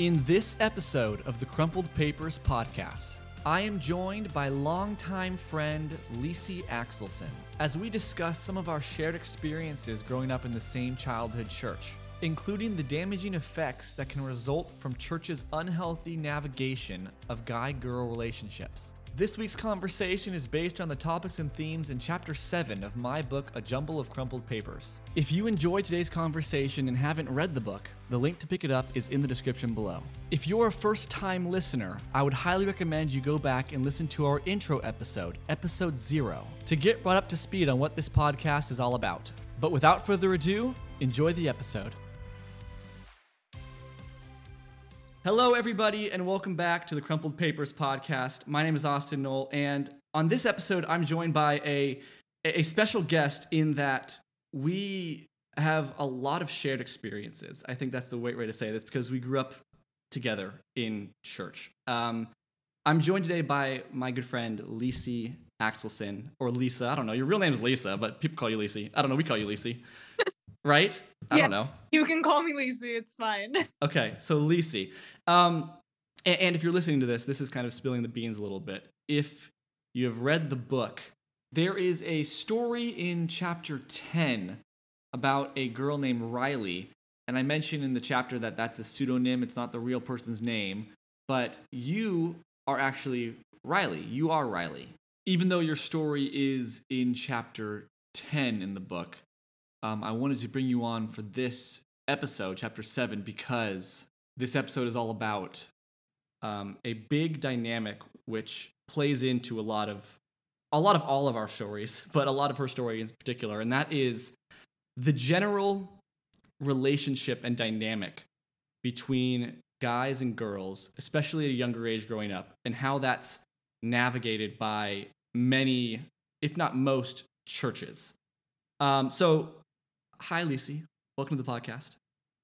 In this episode of the Crumpled Papers podcast, I am joined by longtime friend Lisi Axelson as we discuss some of our shared experiences growing up in the same childhood church, including the damaging effects that can result from church's unhealthy navigation of guy girl relationships. This week's conversation is based on the topics and themes in Chapter 7 of my book, A Jumble of Crumpled Papers. If you enjoyed today's conversation and haven't read the book, the link to pick it up is in the description below. If you're a first time listener, I would highly recommend you go back and listen to our intro episode, Episode 0, to get brought up to speed on what this podcast is all about. But without further ado, enjoy the episode. Hello, everybody, and welcome back to the Crumpled Papers podcast. My name is Austin Noll, and on this episode, I'm joined by a a special guest in that we have a lot of shared experiences. I think that's the right way to say this because we grew up together in church. Um, I'm joined today by my good friend Lisi Axelson or Lisa. I don't know. Your real name is Lisa, but people call you Lisi. I don't know. We call you Lisi, right? I Yeah. don't know. You can call me Lisi. It's fine. Okay, so Lisi, um, a- and, if you're listening to this, this is kind of spilling the beans a little bit. If you have read the book, there is a story in chapter 10 about a girl named Riley. And I mentioned in the chapter that that's a pseudonym, it's not the real person's name, but you are actually Riley. You are Riley. Even though your story is in chapter 10 in the book, um, I wanted to bring you on for this episode, chapter 7, because this episode is all about um, a big dynamic which plays into a lot of a lot of all of our stories, but a lot of her story in particular, and that is the general relationship and dynamic between guys and girls, especially at a younger age growing up, and how that's navigated by many, if not most, churches. Um, so, hi, Lisi. Welcome to the podcast.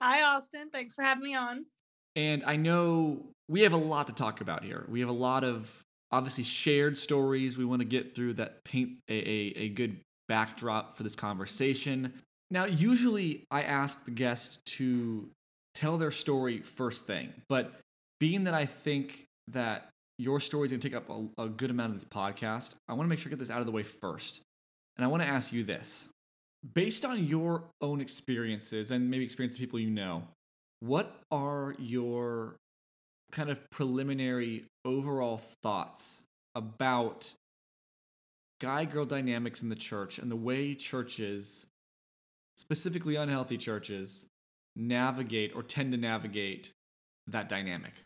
Hi, Austin. Thanks for having me on. And I know we have a lot to talk about here. We have a lot of obviously shared stories we want to get through that paint a, a, a good backdrop for this conversation. Now, usually I ask the guest to tell their story first thing, but being that I think that your story is going to take up a, a good amount of this podcast, I want to make sure I get this out of the way first. And I want to ask you this based on your own experiences and maybe experiences of people you know, what are your kind of preliminary overall thoughts about guy girl dynamics in the church and the way churches, specifically unhealthy churches, navigate or tend to navigate that dynamic?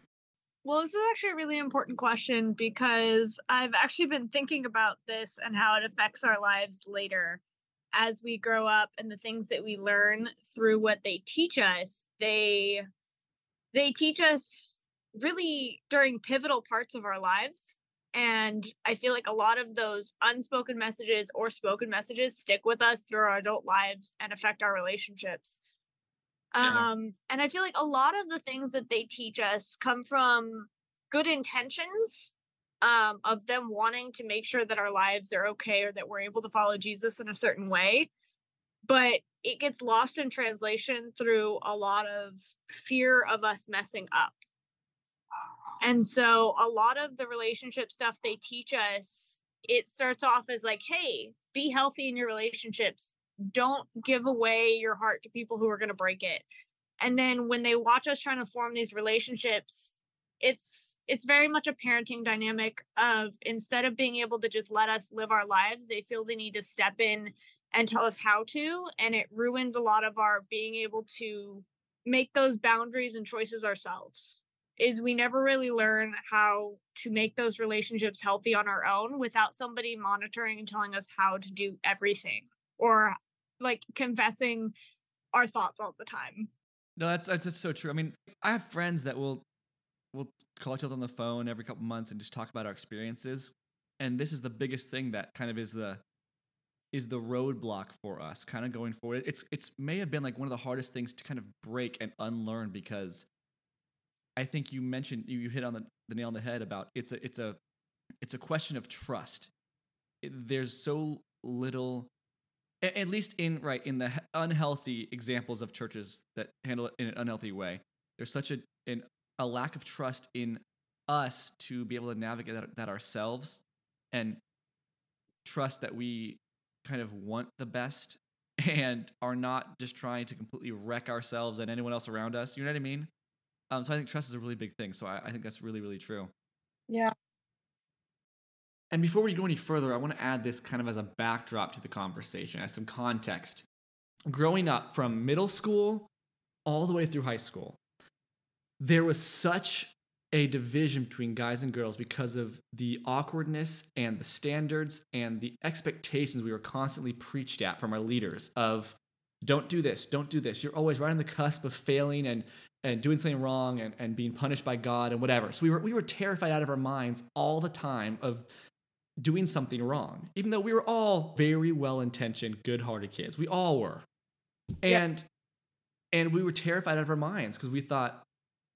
Well, this is actually a really important question because I've actually been thinking about this and how it affects our lives later as we grow up and the things that we learn through what they teach us. They they teach us really during pivotal parts of our lives. And I feel like a lot of those unspoken messages or spoken messages stick with us through our adult lives and affect our relationships. Yeah. Um, and I feel like a lot of the things that they teach us come from good intentions um, of them wanting to make sure that our lives are okay or that we're able to follow Jesus in a certain way. But it gets lost in translation through a lot of fear of us messing up. And so a lot of the relationship stuff they teach us, it starts off as like, hey, be healthy in your relationships. Don't give away your heart to people who are going to break it. And then when they watch us trying to form these relationships, it's it's very much a parenting dynamic of instead of being able to just let us live our lives, they feel they need to step in and tell us how to and it ruins a lot of our being able to make those boundaries and choices ourselves is we never really learn how to make those relationships healthy on our own without somebody monitoring and telling us how to do everything or like confessing our thoughts all the time. No, that's that's just so true. I mean, I have friends that will will call each other on the phone every couple months and just talk about our experiences. And this is the biggest thing that kind of is the is the roadblock for us kind of going forward. It's it's may have been like one of the hardest things to kind of break and unlearn because I think you mentioned you, you hit on the, the nail on the head about it's a it's a it's a question of trust. It, there's so little at least in right in the unhealthy examples of churches that handle it in an unhealthy way there's such a an a lack of trust in us to be able to navigate that, that ourselves and trust that we kind of want the best and are not just trying to completely wreck ourselves and anyone else around us. You know what I mean? Um, so I think trust is a really big thing. So I, I think that's really, really true. Yeah. And before we go any further, I want to add this kind of as a backdrop to the conversation, as some context. Growing up from middle school all the way through high school, there was such a division between guys and girls because of the awkwardness and the standards and the expectations we were constantly preached at from our leaders of don't do this, don't do this. You're always right on the cusp of failing and and doing something wrong and, and being punished by God and whatever. So we were we were terrified out of our minds all the time of doing something wrong, even though we were all very well intentioned, good hearted kids. We all were. And yep. and we were terrified out of our minds because we thought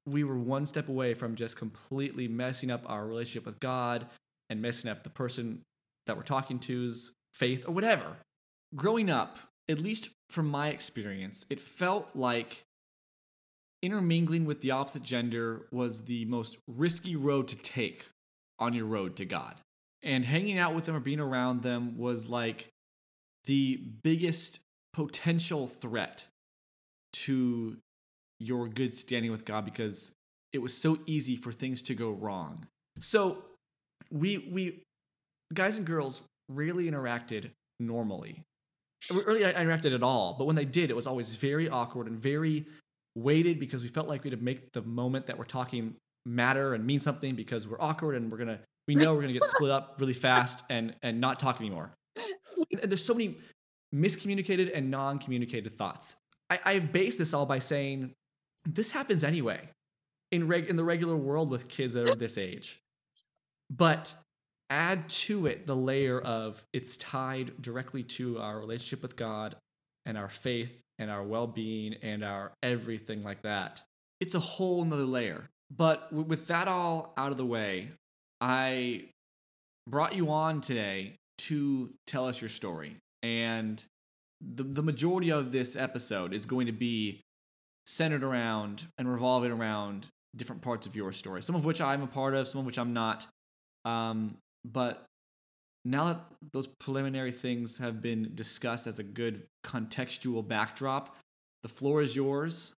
we were one step away from just completely messing up our relationship with God and messing up the person that we're talking to's faith or whatever. Growing up, at least from my experience, it felt like intermingling with the opposite gender was the most risky road to take on your road to God. And hanging out with them or being around them was like the biggest potential threat to your good standing with God because it was so easy for things to go wrong. So we we guys and girls rarely interacted normally. Really interacted at all, but when they did, it was always very awkward and very weighted because we felt like we had to make the moment that we're talking matter and mean something because we're awkward and we're gonna we know we're gonna get split up really fast and and not talk anymore. And there's so many miscommunicated and non-communicated thoughts. I, I base this all by saying this happens anyway in reg- in the regular world with kids that are this age. But add to it the layer of it's tied directly to our relationship with God and our faith and our well-being and our everything like that. It's a whole nother layer. But with that all out of the way, I brought you on today to tell us your story. And the, the majority of this episode is going to be centered around and revolving around different parts of your story, some of which I'm a part of, some of which I'm not. Um, but now that those preliminary things have been discussed as a good contextual backdrop, the floor is yours.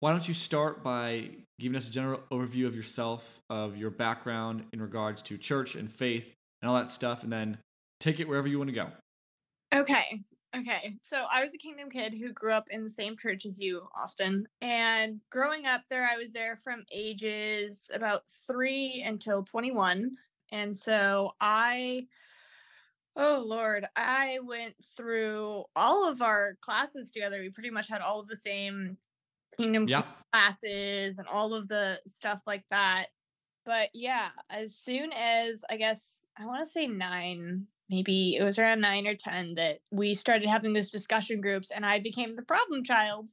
Why don't you start by giving us a general overview of yourself, of your background in regards to church and faith and all that stuff, and then take it wherever you want to go. Okay. Okay, so I was a Kingdom kid who grew up in the same church as you, Austin. And growing up there, I was there from ages about three until 21. And so I, oh Lord, I went through all of our classes together. We pretty much had all of the same Kingdom yeah. classes and all of the stuff like that. But yeah, as soon as I guess I want to say nine, maybe it was around nine or 10 that we started having this discussion groups and I became the problem child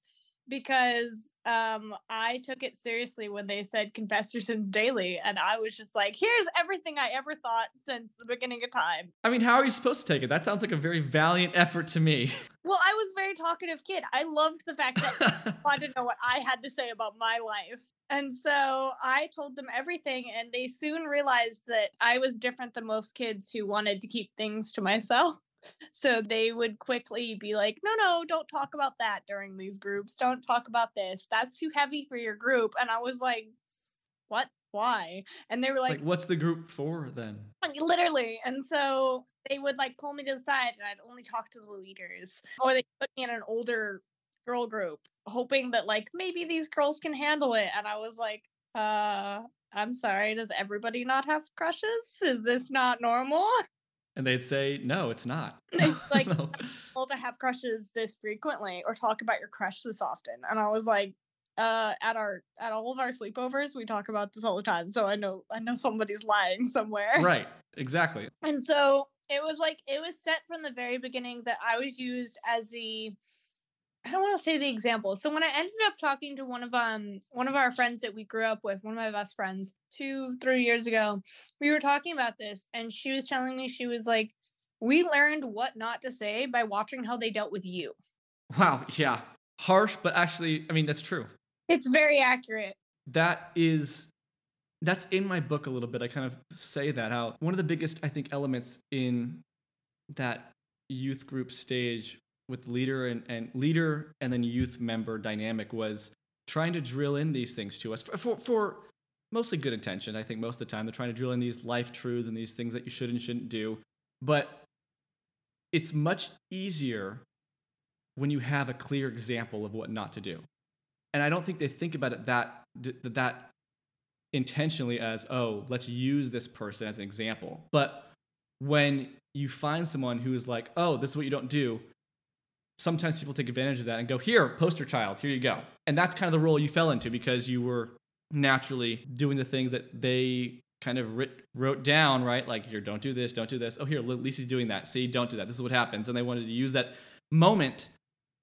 because um, I took it seriously when they said confess your sins daily. And I was just like, here's everything I ever thought since the beginning of time. I mean, how are you supposed to take it? That sounds like a very valiant effort to me. Well, I was a very talkative kid. I loved the fact that I wanted to know what I had to say about my life. And so I told them everything, and they soon realized that I was different than most kids who wanted to keep things to myself. So they would quickly be like, no, no, don't talk about that during these groups. Don't talk about this. That's too heavy for your group. And I was like, what? Why? And they were like, like what's the group for then? Literally. And so they would like pull me to the side and I'd only talk to the leaders. Or they put me in an older girl group, hoping that like maybe these girls can handle it. And I was like, uh, I'm sorry, does everybody not have crushes? Is this not normal? And they'd say, no, it's not. like no. to have crushes this frequently or talk about your crush this often. And I was like, uh, at our at all of our sleepovers, we talk about this all the time. So I know I know somebody's lying somewhere. Right. Exactly. And so it was like it was set from the very beginning that I was used as the I don't want to say the example. So when I ended up talking to one of um one of our friends that we grew up with, one of my best friends, two three years ago, we were talking about this, and she was telling me she was like, "We learned what not to say by watching how they dealt with you." Wow. Yeah. Harsh, but actually, I mean that's true. It's very accurate. that is that's in my book a little bit. I kind of say that out. one of the biggest I think elements in that youth group stage with leader and, and leader and then youth member dynamic was trying to drill in these things to us for, for, for mostly good intention. I think most of the time they're trying to drill in these life truths and these things that you should and shouldn't do. But it's much easier when you have a clear example of what not to do. And I don't think they think about it that that intentionally as, oh, let's use this person as an example. But when you find someone who is like, oh, this is what you don't do, sometimes people take advantage of that and go, here, poster child, here you go. And that's kind of the role you fell into because you were naturally doing the things that they kind of writ- wrote down, right? Like, here, don't do this, don't do this. Oh, here, Lisi's doing that. See, don't do that. This is what happens. And they wanted to use that moment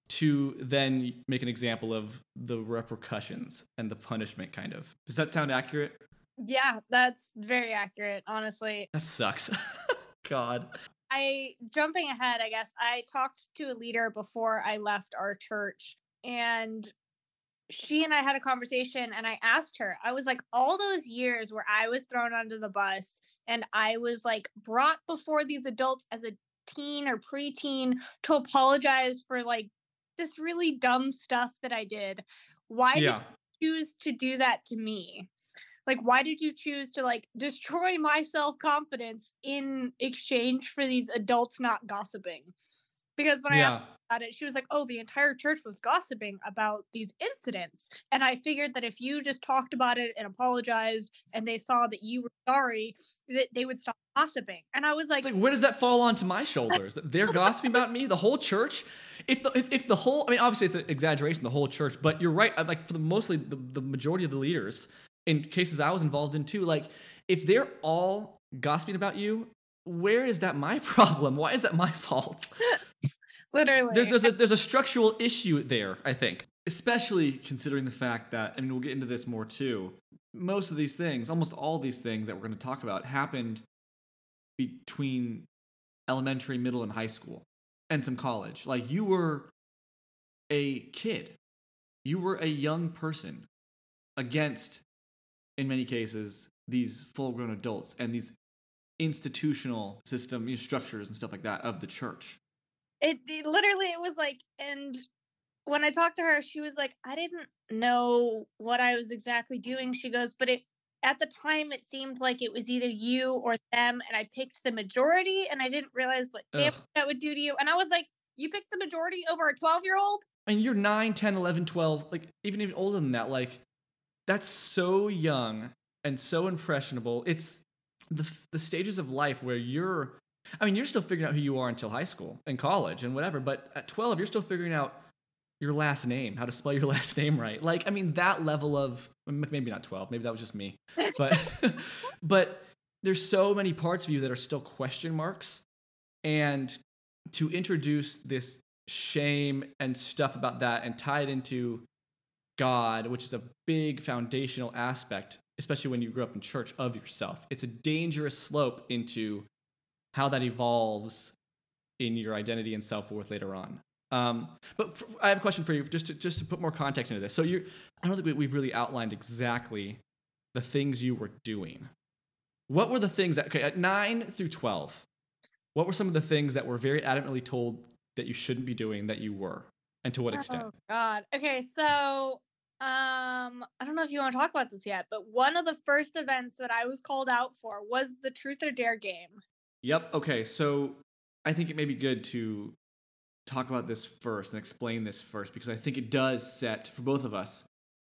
to then make an example of the repercussions and the punishment, kind of. Does that sound accurate? Yeah, that's very accurate, honestly. That sucks. God. I, jumping ahead, I guess, I talked to a leader before I left our church, and she and I had a conversation and I asked her, I was like, all those years where I was thrown under the bus and I was like brought before these adults as a teen or preteen to apologize for like this really dumb stuff that I did. Why yeah. did you choose to do that to me? Like, why did you choose to like destroy my self confidence in exchange for these adults not gossiping? Because when yeah. I asked about it, she was like, "Oh, the entire church was gossiping about these incidents," and I figured that if you just talked about it and apologized, and they saw that you were sorry, that they would stop gossiping. And I was like, like where does that fall onto my shoulders? They're gossiping about me, the whole church. If the if, if the whole, I mean, obviously it's an exaggeration, the whole church, but you're right. Like for the mostly the, the majority of the leaders in cases I was involved in too, like if they're all gossiping about you, where is that my problem? Why is that my fault? Literally. There's, there's, a, there's a structural issue there, I think. Especially considering the fact that, I mean, we'll get into this more too. Most of these things, almost all these things that we're going to talk about, happened between elementary, middle, and high school, and some college. Like, you were a kid, you were a young person against, in many cases, these full grown adults and these institutional system you know, structures and stuff like that of the church. It, it literally it was like and when i talked to her she was like i didn't know what i was exactly doing she goes but it at the time it seemed like it was either you or them and i picked the majority and i didn't realize what damage that would do to you and i was like you picked the majority over a 12 year old I mean, you're 9 10 11 12 like even even older than that like that's so young and so impressionable it's the the stages of life where you're I mean, you're still figuring out who you are until high school and college and whatever, but at 12 you're still figuring out your last name, how to spell your last name right. Like, I mean, that level of maybe not 12, maybe that was just me. But but there's so many parts of you that are still question marks and to introduce this shame and stuff about that and tie it into God, which is a big foundational aspect especially when you grew up in church, of yourself. It's a dangerous slope into how that evolves in your identity and self worth later on. Um, but for, I have a question for you, just to just to put more context into this. So you, I don't think we've really outlined exactly the things you were doing. What were the things that okay at nine through twelve? What were some of the things that were very adamantly told that you shouldn't be doing that you were, and to what extent? Oh God. Okay, so um, I don't know if you want to talk about this yet, but one of the first events that I was called out for was the Truth or Dare game. Yep. Okay. So I think it may be good to talk about this first and explain this first because I think it does set, for both of us,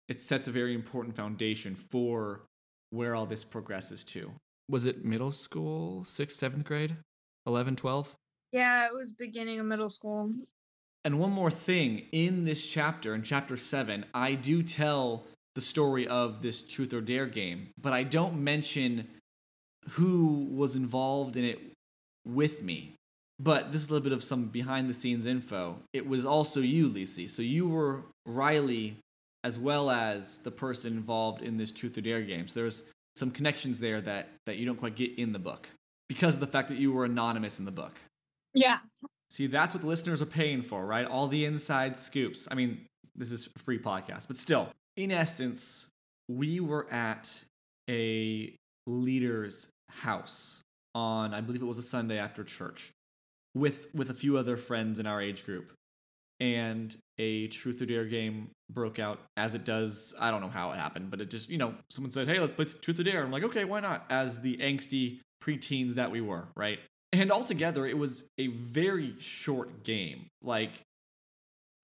it sets a very important foundation for where all this progresses to. Was it middle school, sixth, seventh grade, 11, 12? Yeah, it was beginning of middle school. And one more thing in this chapter, in chapter seven, I do tell the story of this truth or dare game, but I don't mention who was involved in it with me. But this is a little bit of some behind the scenes info. It was also you, Lisi. So you were Riley as well as the person involved in this truth or dare game. So there's some connections there that, that you don't quite get in the book because of the fact that you were anonymous in the book. Yeah. See, that's what the listeners are paying for, right? All the inside scoops. I mean, this is a free podcast, but still, in essence, we were at a leader's house on I believe it was a Sunday after church with with a few other friends in our age group. And a truth or dare game broke out as it does. I don't know how it happened, but it just, you know, someone said, "Hey, let's play truth or dare." I'm like, "Okay, why not?" As the angsty preteens that we were, right? And altogether, it was a very short game. Like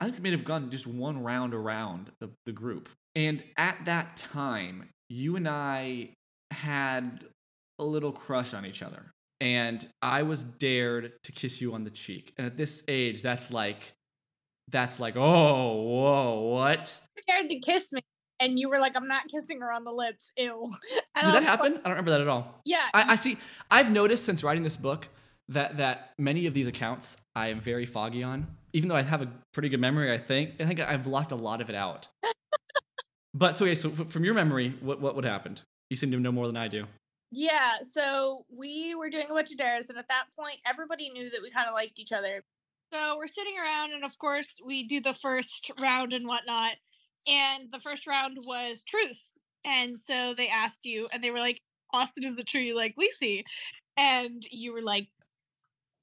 I think we may have gone just one round around the, the group. And at that time, you and I had a little crush on each other. And I was dared to kiss you on the cheek. And at this age, that's like, that's like, oh, whoa, what? You dared to kiss me, and you were like, "I'm not kissing her on the lips." Ew. And Did that happen? I don't remember that at all. Yeah. I, I see. I've noticed since writing this book that that many of these accounts I am very foggy on. Even though I have a pretty good memory, I think I think I've blocked a lot of it out. but so okay, so f- from your memory, what what would happened? You seem to know more than I do. Yeah, so we were doing a bunch of dares, and at that point, everybody knew that we kind of liked each other. So we're sitting around, and of course, we do the first round and whatnot. And the first round was truth. And so they asked you, and they were like, Austin is the you like Lisi. And you were like,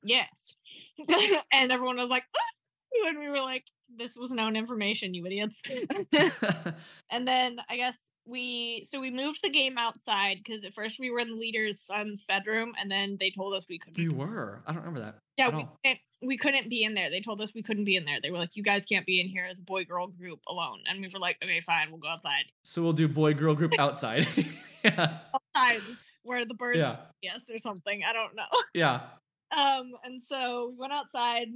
yes. and everyone was like, "Ah!" and we were like, this was known information, you idiots. And then I guess we so we moved the game outside because at first we were in the leader's son's bedroom, and then they told us we couldn't. we were. I don't remember that. yeah, we couldn't, we couldn't be in there. They told us we couldn't be in there. They were like, "You guys can't be in here as a boy girl group alone." And we were like, "Okay, fine, we'll go outside." So we'll do boy girl group outside. yeah. Outside where the birds Yeah. yes or something. I don't know. Yeah. Um, and so we went outside,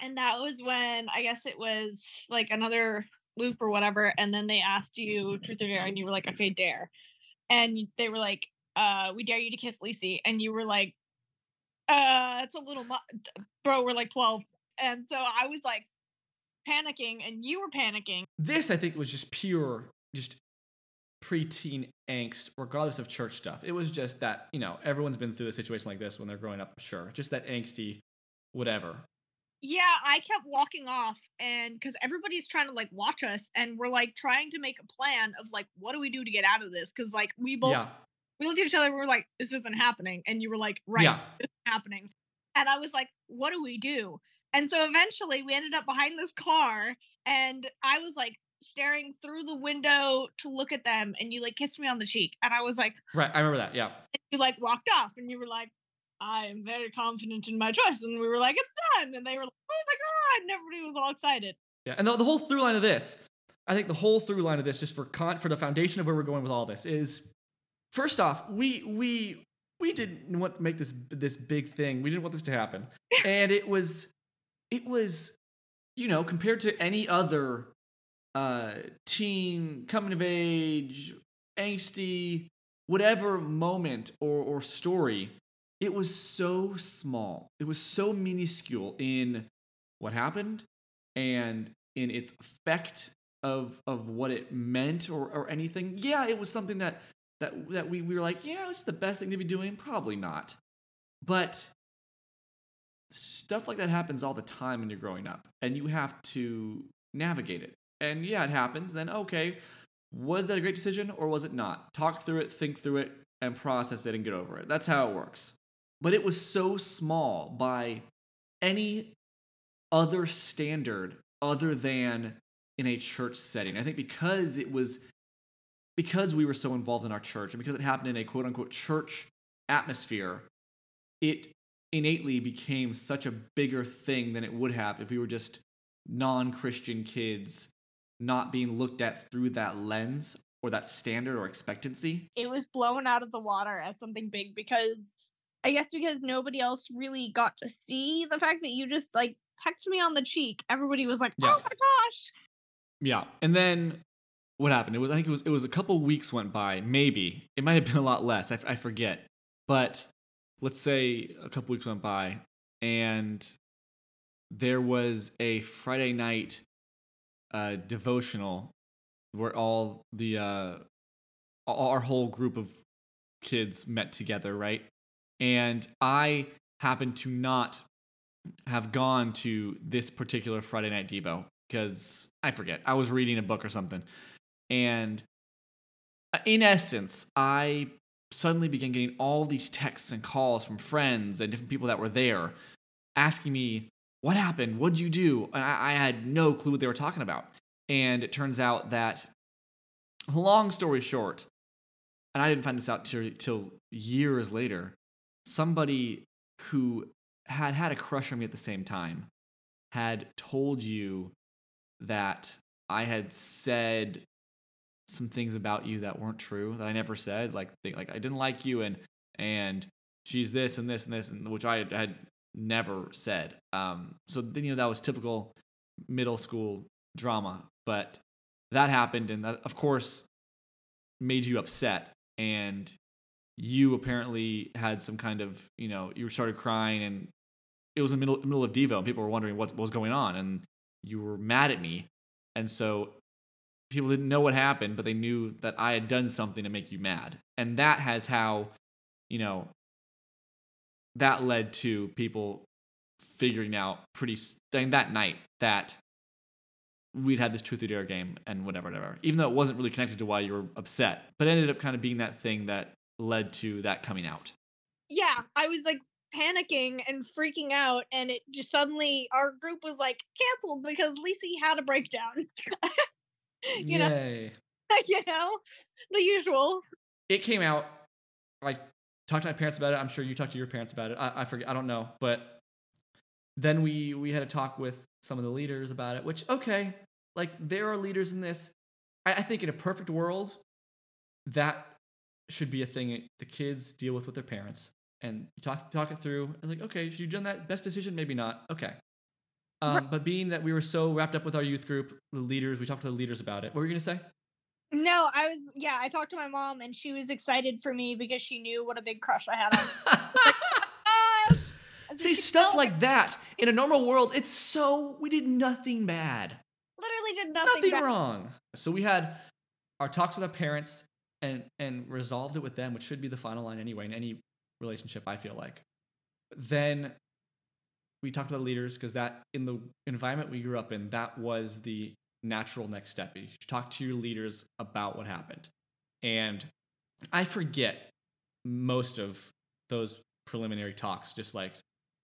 and that was when I guess it was like another loop or whatever. And then they asked you truth or dare, and you were like, "Okay, dare," and they were like, "Uh, we dare you to kiss Lisi," and you were like, "Uh, it's a little mu- bro. We're like twelve, and so I was like panicking, and you were panicking. This I think was just pure, just preteen angst, regardless of church stuff. It was just that you know everyone's been through a situation like this when they're growing up. Sure, just that angsty, whatever. Yeah, I kept walking off and because everybody's trying to like watch us and we're like trying to make a plan of like what do we do to get out of this? Because like we both Yeah. we looked at each other we were like, this isn't happening. And you were like, right, Yeah. it's happening. And I was like, what do we do? And so eventually we ended up behind this car and I was like staring through the window to look at them and you like kissed me on the cheek. And I was like, Right. I remember that. Yeah. you like walked off and you were like, I am very confident in my choice. And we were like, it's done. And they were like, oh my God. And everybody was all excited. Yeah, and the, the whole through line of this, I think the whole through line of this, just for con- for the foundation of where we're going with all this, is first off, we we we didn't want to make this this big thing. We didn't want this to happen, and it was it was you know compared to any other uh teen coming of age angsty whatever moment or or story it was so small. It was so minuscule in what happened and in its effect of of what it meant or or anything. Yeah it was something that that that we, we were like yeah it's the best thing to be doing. Probably not. But stuff like that happens all the time when you're growing up and you have to navigate it. And yeah it happens then okay was that a great decision or was it not? Talk through it think through it and process it and get over it. That's how it works but it was so small by any other standard other than in a church setting. I think because it was because we were so involved in our church and because it happened in a quote unquote church atmosphere, it innately became such a bigger thing than it would have if we were just non-Christian kids not being looked at through that lens or that standard or expectancy. It was blown out of the water as something big because I guess because nobody else really got to see the fact that you just like pecked me on the cheek. Everybody was like, Yeah. oh my gosh. Yeah. And then what happened? It was I think it was it was a couple weeks went by, maybe. It might have been a lot less. I, I forget. But let's say a couple weeks went by and there was a Friday night uh, devotional where all the uh, our whole group of kids met together, right? And I happened to not have gone to this particular Friday night Devo because I forget. I was reading a book or something. And uh, in essence, I suddenly began getting all these texts and calls from friends and different people that were there asking me, What happened? What'd you do? And I, I had no clue what they were talking about. And it turns out that, long story short, and I didn't find this out till, till years later, somebody who had had a crush on me at the same time had told you that I had said some things about you that weren't true that I never said, like like I didn't like you and and she's this and this and this, and which I had, never said. Um, so then you know that was typical middle school drama, but that happened, and that of course made you upset, and you apparently had some kind of you know you started crying, and it was in the middle middle of Devo, and people were wondering what, what was going on, and you were mad at me, and so people didn't know what happened, but they knew that I had done something to make you mad. And that has how, you know, that led to people figuring out pretty that night that we'd had this truth or dare game and whatever, whatever. Even though it wasn't really connected to why you were upset, but ended up kind of being that thing that led to that coming out. Yeah, I was like panicking and freaking out, and it just suddenly our group was like canceled because Lisi had a breakdown. you Yay. know, you know, the usual. It came out. I talked to my parents about it. I'm sure you talked to your parents about it. I, I forget. I don't know, but then we we had a talk with some of the leaders about it. Which okay, like there are leaders in this. I, I think in a perfect world, that should be a thing the kids deal with with their parents and you talk talk it through. I was like, okay, should you done that? Best decision, maybe not. Okay. Um, but being that we were so wrapped up with our youth group, the leaders, we talked to the leaders about it. What were you gonna say? No, I was yeah. I talked to my mom, and she was excited for me because she knew what a big crush I had on. ah! See stuff like that in a normal world, it's so we did nothing bad. Literally did nothing. Nothing bad. wrong. So we had our talks with our parents and and resolved it with them, which should be the final line anyway in any relationship. I feel like. Then we talked to the leaders because that in the environment we grew up in, that was the natural next step. You should talk to your leaders about what happened. And I forget most of those preliminary talks, just like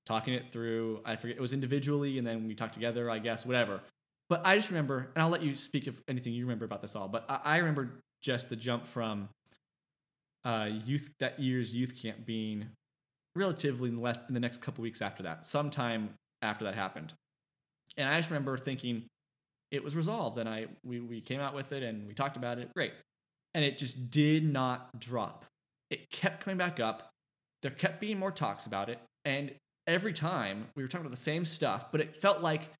talking it through. I forget it was individually and then we talked together, I guess, whatever. But I just remember, and I'll let you speak of anything you remember about this all, but I, I remember just the jump from uh, youth that year's youth camp being relatively less in the next couple weeks after that, sometime after that happened. And I just remember thinking it was resolved and I we, we came out with it and we talked about it. Great. And it just did not drop. It kept coming back up. There kept being more talks about it. And every time we were talking about the same stuff, but it felt like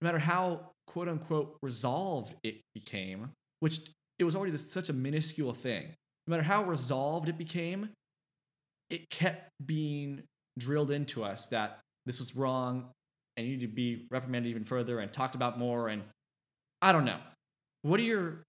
no matter how quote unquote resolved it became, which it was already this, such a minuscule thing, no matter how resolved it became, it kept being drilled into us that this was wrong and you need to be reprimanded even further and talked about more. And I don't know. What are your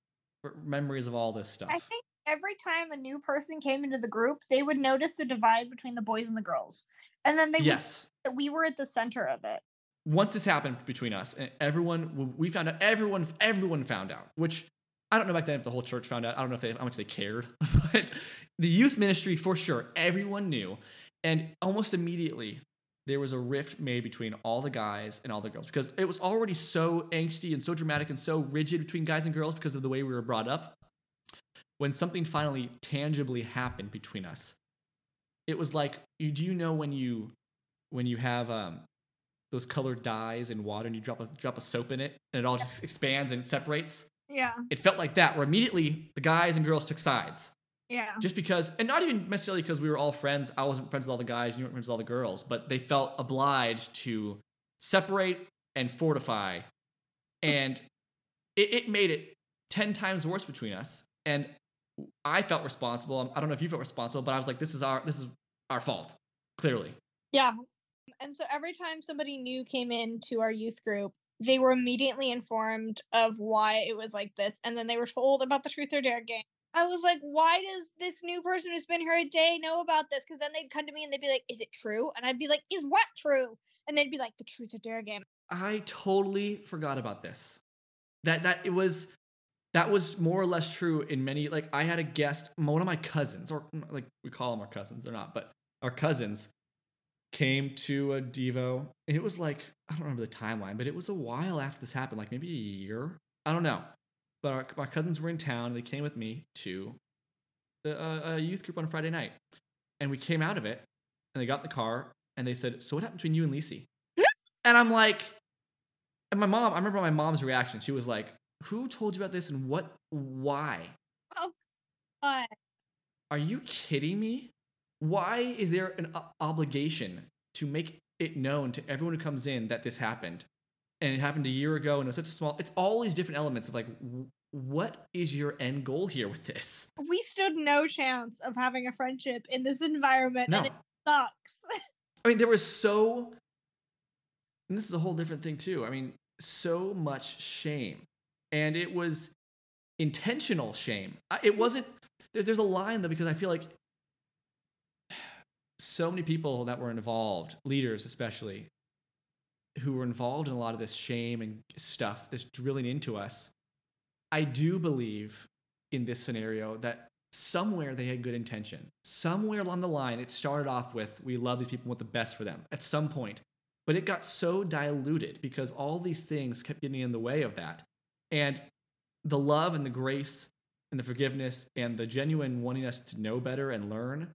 memories of all this stuff? I think every time a new person came into the group, they would notice the divide between the boys and the girls. And then they yes. would, we were at the center of it. Once this happened between us, and everyone, we found out, everyone, everyone found out, which I don't know back then if the whole church found out. I don't know if they, how much they cared, but the youth ministry for sure, everyone knew. And almost immediately, there was a rift made between all the guys and all the girls because it was already so angsty and so dramatic and so rigid between guys and girls because of the way we were brought up. When something finally tangibly happened between us, it was like, you, do you know when you when you have um, those colored dyes in water and you drop a drop a soap in it and it all just expands and separates? Yeah. It felt like that, where immediately the guys and girls took sides. Yeah. Just because, and not even necessarily because we were all friends. I wasn't friends with all the guys, you weren't friends with all the girls, but they felt obliged to separate and fortify. And it, it made it 10 times worse between us. And I felt responsible. I don't know if you felt responsible, but I was like, this is our, this is our fault, clearly. Yeah. And so every time somebody new came into our youth group, they were immediately informed of why it was like this, and then they were told about the truth or dare game. I was like, why does this new person who's been here a day know about this? Because then they'd come to me and they'd be like, is it true? And I'd be like, is what true? And they'd be like, the truth or dare game. I totally forgot about this. That that it was that was more or less true in many. Like I had a guest, one of my cousins, or like we call them our cousins, they're not, but our cousins came to a Devo, and it was like I don't remember the timeline, but it was a while after this happened, like maybe a year. I don't know. But our, my cousins were in town, and they came with me to the, uh, a youth group on Friday night, and we came out of it, and they got in the car, and they said, "So what happened between you and Lisi?" and I'm like, and my mom, I remember my mom's reaction. She was like, "Who told you about this, and what? Why?" Oh, God. Are you kidding me? Why is there an obligation to make it known to everyone who comes in that this happened? And it happened a year ago, and it was such a small. It's all these different elements of like, what is your end goal here with this? We stood no chance of having a friendship in this environment, No, and it sucks. I mean there was so, and this is a whole different thing too. I mean, so much shame, and it was intentional shame. It wasn't. There's a line though because I feel like so many people that were involved, leaders especially, who were involved in a lot of this shame and stuff, this drilling into us. I do believe in this scenario that somewhere they had good intention. Somewhere along the line, it started off with we love these people, want the best for them at some point. But it got so diluted because all these things kept getting in the way of that. And the love and the grace and the forgiveness and the genuine wanting us to know better and learn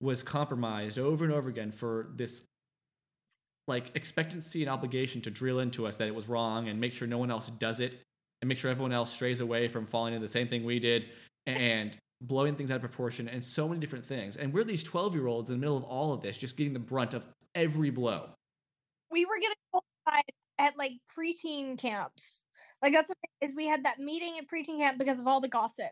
was compromised over and over again for this like expectancy and obligation to drill into us that it was wrong and make sure no one else does it and make sure everyone else strays away from falling into the same thing we did and blowing things out of proportion and so many different things. And we're these 12 year olds in the middle of all of this, just getting the brunt of every blow. we were getting at like preteen camps. Like that's the thing is we had that meeting at preteen camp because of all the gossip.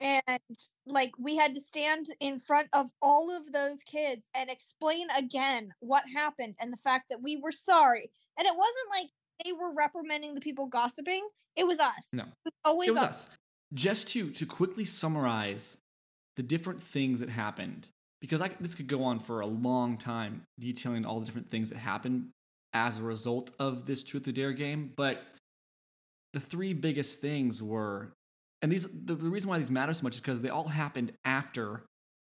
And like we had to stand in front of all of those kids and explain again what happened and the fact that we were sorry. And it wasn't like they were reprimanding the people gossiping. It was us. No. It was always it was us. us. Just to to quickly summarize the different things that happened, because I, this could go on for a long time detailing all the different things that happened as a result of this Truth or Dare game. But the three biggest things were, and these the, the reason why these matter so much is because they all happened after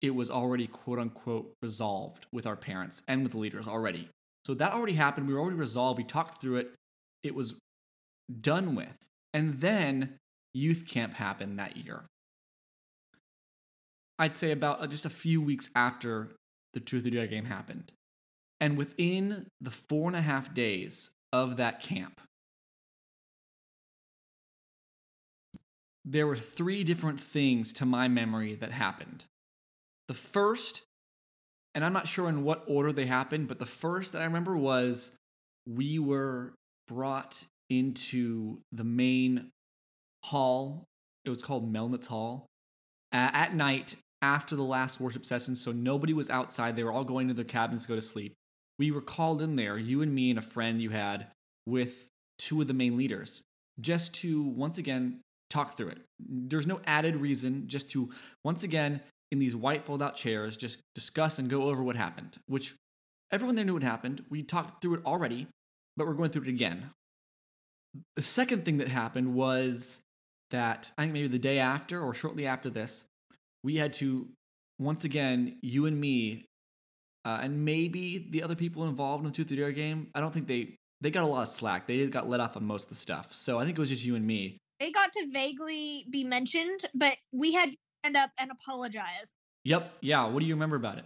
it was already quote unquote resolved with our parents and with the leaders already. So that already happened. We were already resolved. We talked through it. It was done with. And then youth camp happened that year. I'd say about uh, just a few weeks after the Truth or Dare game happened. And within the four and a half days of that camp, there were three different things to my memory that happened. The first, and I'm not sure in what order they happened, but the first that I remember was we were brought into the main hall. It was called Melnitz Hall a- at night after the last worship session. So nobody was outside. They were all going to their cabins to go to sleep. We were called in there, you and me and a friend you had, with two of the main leaders, just to once again talk through it. There's no added reason, just to once again, in these white fold out chairs, just discuss and go over what happened, which everyone there knew what happened. We talked through it already, but we're going through it again. The second thing that happened was that I think maybe the day after or shortly after this, we had to once again, you and me, uh, and maybe the other people involved in the Truth or Dare game. I don't think they they got a lot of slack. They got let off on most of the stuff. So I think it was just you and me. They got to vaguely be mentioned, but we had to stand up and apologize. Yep. Yeah. What do you remember about it?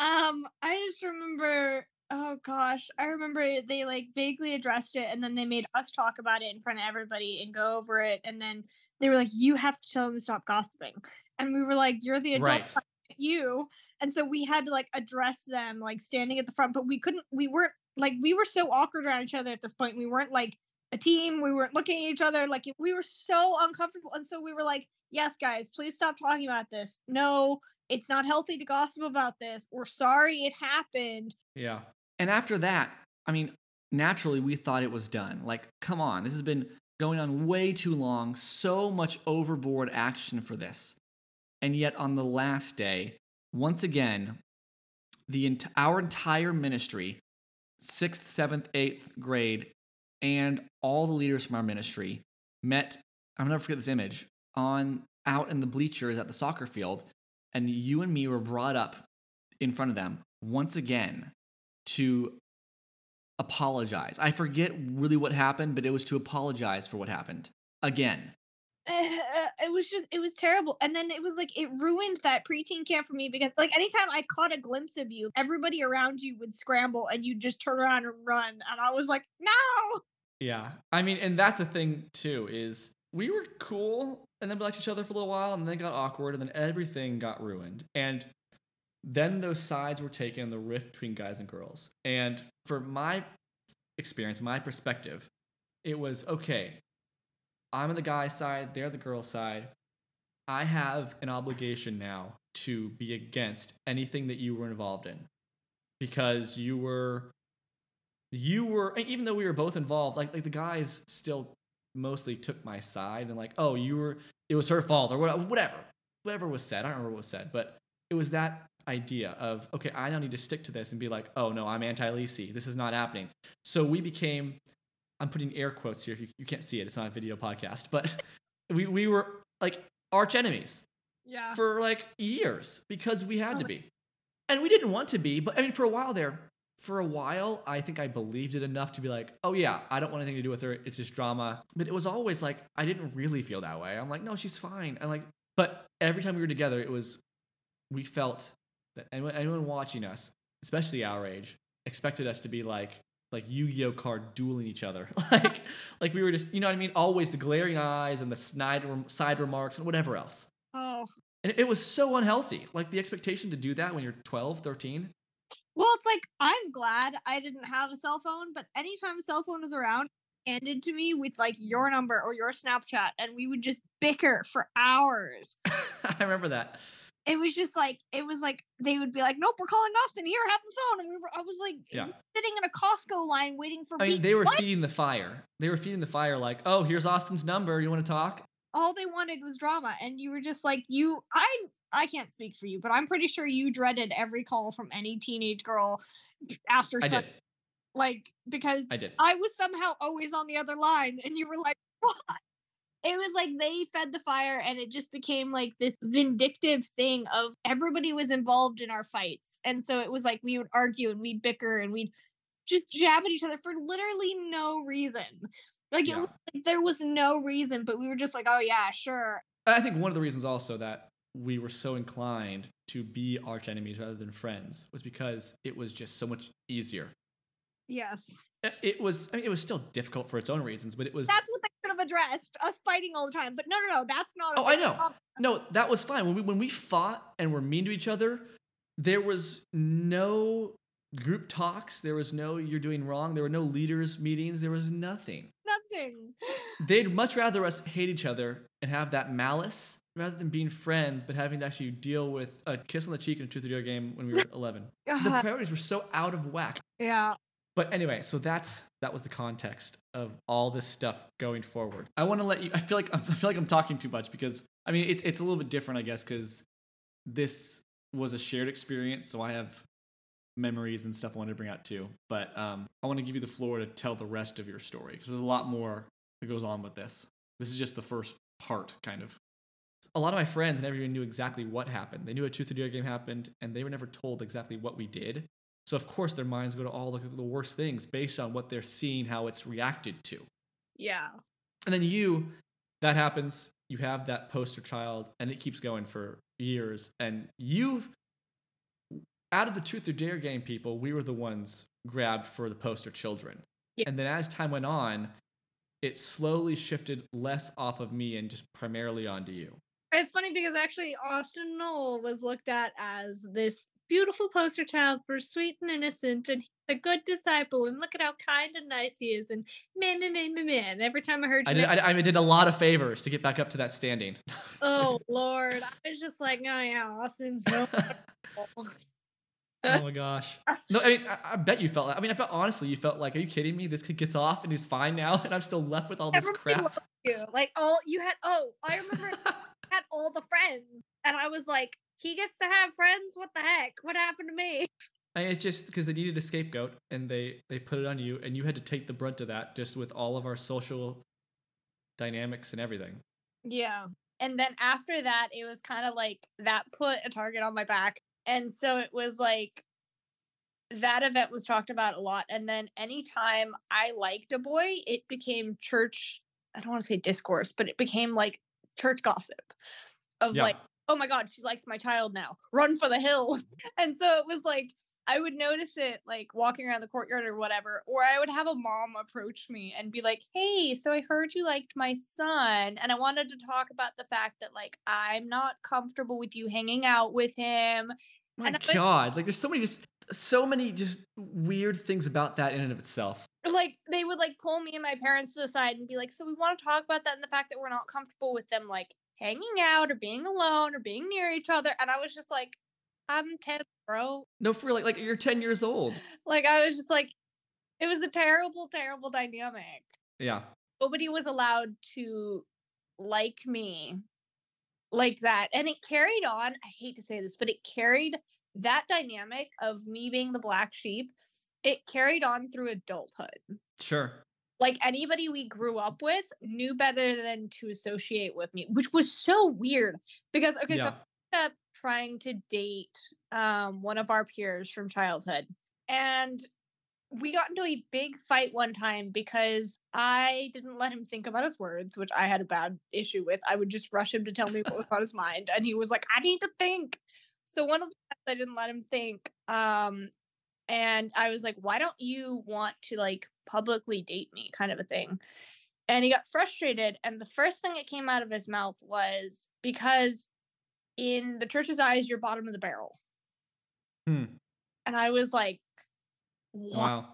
Um, I just remember. Oh gosh, I remember they like vaguely addressed it, and then they made us talk about it in front of everybody and go over it, and then they were like, "You have to tell them to stop gossiping," and we were like, "You're the adult, Right. you." And so we had to like address them, like standing at the front, but we couldn't. We weren't like we were so awkward around each other at this point. We weren't like a team. We weren't looking at each other. Like we were so uncomfortable, and so we were like, "Yes, guys, please stop talking about this. No, it's not healthy to gossip about this. We're sorry it happened." Yeah. And after that, I mean, naturally, we thought it was done. Like, come on, this has been going on way too long. So much overboard action for this. And yet, on the last day, once again, the our entire ministry, sixth, seventh, eighth grade, and all the leaders from our ministry met I'm gonna never forget this image on out in the bleachers at the soccer field, and you and me were brought up in front of them once again to apologize. I forget really what happened, but it was to apologize for what happened again. Eh, eh, it was just it was terrible and then it was like it ruined that preteen camp for me because like anytime i caught a glimpse of you everybody around you would scramble and you'd just turn around and run and i was like no Yeah. I mean, and that's the thing too, is we were cool and then we liked each other for a little while and then it got awkward and then everything got ruined. And then those sides were taken, the rift between guys and girls. And for my experience, my perspective, it was okay, I'm on the guy's side, they're the girl's side. I have an obligation now to be against anything that you were involved in because you were you were even though we were both involved like like the guys still mostly took my side and like oh you were it was her fault or whatever whatever was said i don't remember what was said but it was that idea of okay i now need to stick to this and be like oh no i'm anti-lisi this is not happening so we became i'm putting air quotes here if you, you can't see it it's not a video podcast but we, we were like arch enemies yeah for like years because we had to be. And we didn't want to be, but I mean, for a while there, for a while, I think I believed it enough to be like, oh yeah, I don't want anything to do with her. It's just drama. But it was always like, I didn't really feel that way. I'm like, no, she's fine. And like, but every time we were together, it was, we felt that anyone, anyone watching us, especially our age, expected us to be like, like Yu-Gi-Oh card dueling each other, like, like we were just, you know what I mean? Always the glaring eyes and the snide side remarks and whatever else. oh And it was so unhealthy. Like the expectation to do that when you're 12, 13. well it's like i'm glad i didn't have a cell phone but anytime a cell phone was around handed to me with like your number or your snapchat and we would just bicker for hours I remember that. It was just like it was like they would be like, "Nope, we're calling Austin. Here, have the phone." And we were, I was like, Yeah. sitting in a Costco line waiting for. I mean, they were What? feeding the fire. They were feeding the fire like, oh, here's Austin's number. You want to talk? All they wanted was drama, and you were just like, "You, I, I can't speak for you, but I'm pretty sure you dreaded every call from any teenage girl after I some, did. like because I did. I was somehow always on the other line, and you were like, "What?" It was like they fed the fire, and it just became like this vindictive thing of everybody was involved in our fights, and so it was like we would argue and we'd bicker and we'd just jab at each other for literally no reason. Like it Yeah. was like there was no reason, but we were just like, "Oh yeah, sure." I think one of the reasons also that we were so inclined to be arch enemies rather than friends was because it was just so much easier. Yes, It- was. I mean, it was still difficult for its own reasons, but it was. that's what they have addressed us fighting all the time. But no, no, no, that's not. Oh. I know. No, that was fine. When we when we fought and were mean to each other, there was no group talks. There was no you're doing wrong. There were no leaders meetings. There was nothing. Nothing. They'd much rather us hate each other and have that malice rather than being friends, but having to actually deal with a kiss on the cheek in a truth or dare game when we were 11. The priorities were so out of whack. yeah. But anyway, so that's that was the context of all this stuff going forward. I want to let you. I feel like I feel like I'm talking too much because I mean it's it's a little bit different, I guess, because this was a shared experience, so I have memories and stuff I wanted to bring out too. But um, I want to give you the floor to tell the rest of your story because there's a lot more that goes on with this. This is just the first part, kind of. A lot of my friends never even knew exactly what happened. They knew a truth or dare game happened, and they were never told exactly what we did. So of course their minds go to all the, the worst things based on what they're seeing, how it's reacted to. Yeah. And then you, that happens. You have that poster child, and it keeps going for years. And you've, out of the truth or dare game people, we were the ones grabbed for the poster children. Yeah. And then as time went on, it slowly shifted less off of me and just primarily onto you. It's funny because actually Austin Noll was looked at as this beautiful poster child for sweet and innocent and a good disciple and look at how kind and nice he is and man man man man man every time I heard I you did, I, I did a lot of favors to get back up to that standing. oh lord I was just like oh yeah Austin's so oh my gosh. No, I mean, I, I bet you felt. Like, I mean, I bet honestly, you felt like, are you kidding me? This kid gets off and he's fine now, and I'm still left with all this Everybody crap. you like all you had oh I remember had all the friends and I was like he gets to have friends what the heck what happened to me I mean, it's just because they needed a scapegoat, and they they put it on you, and you had to take the brunt of that, just with all of our social dynamics and everything. Yeah. And then after that, it was kind of like that put a target on my back. And so it was like that event was talked about a lot. And then anytime I liked a boy, it became church, I don't want to say discourse, but it became like church gossip of Yeah. like, oh my God, she likes my child now. Run for the hill. And so it was like, I would notice it like walking around the courtyard or whatever, or I would have a mom approach me and be like, Hey, so I heard you liked my son. And I wanted to talk about the fact that like I'm not comfortable with you hanging out with him. My And God, like there's so many just so many just weird things about that in and of itself. Like they would like pull me and my parents to the side and be like, So we want to talk about that and the fact that we're not comfortable with them like hanging out or being alone or being near each other. And I was just like, I'm 10, bro. No, for like like you're 10 years old. Like I was just like, it was a terrible, terrible dynamic. Yeah. nobody was allowed to like me like that and it carried on i hate to say this but it carried that dynamic of me being the black sheep it carried on through adulthood Sure. Like anybody we grew up with knew better than to associate with me which was so weird because okay so yeah. ended up trying to date um, one of our peers from childhood. And we got into a big fight one time because I didn't let him think about his words, which I had a bad issue with. I would just rush him to tell me what was on his mind. And he was like, I need to think. So one of the times I didn't let him think. Um, and I was like, why don't you want to like publicly date me? Kind of a thing. And he got frustrated. And the first thing that came out of his mouth was because in the church's eyes, you're bottom of the barrel. Hmm. And I was like, what? Wow.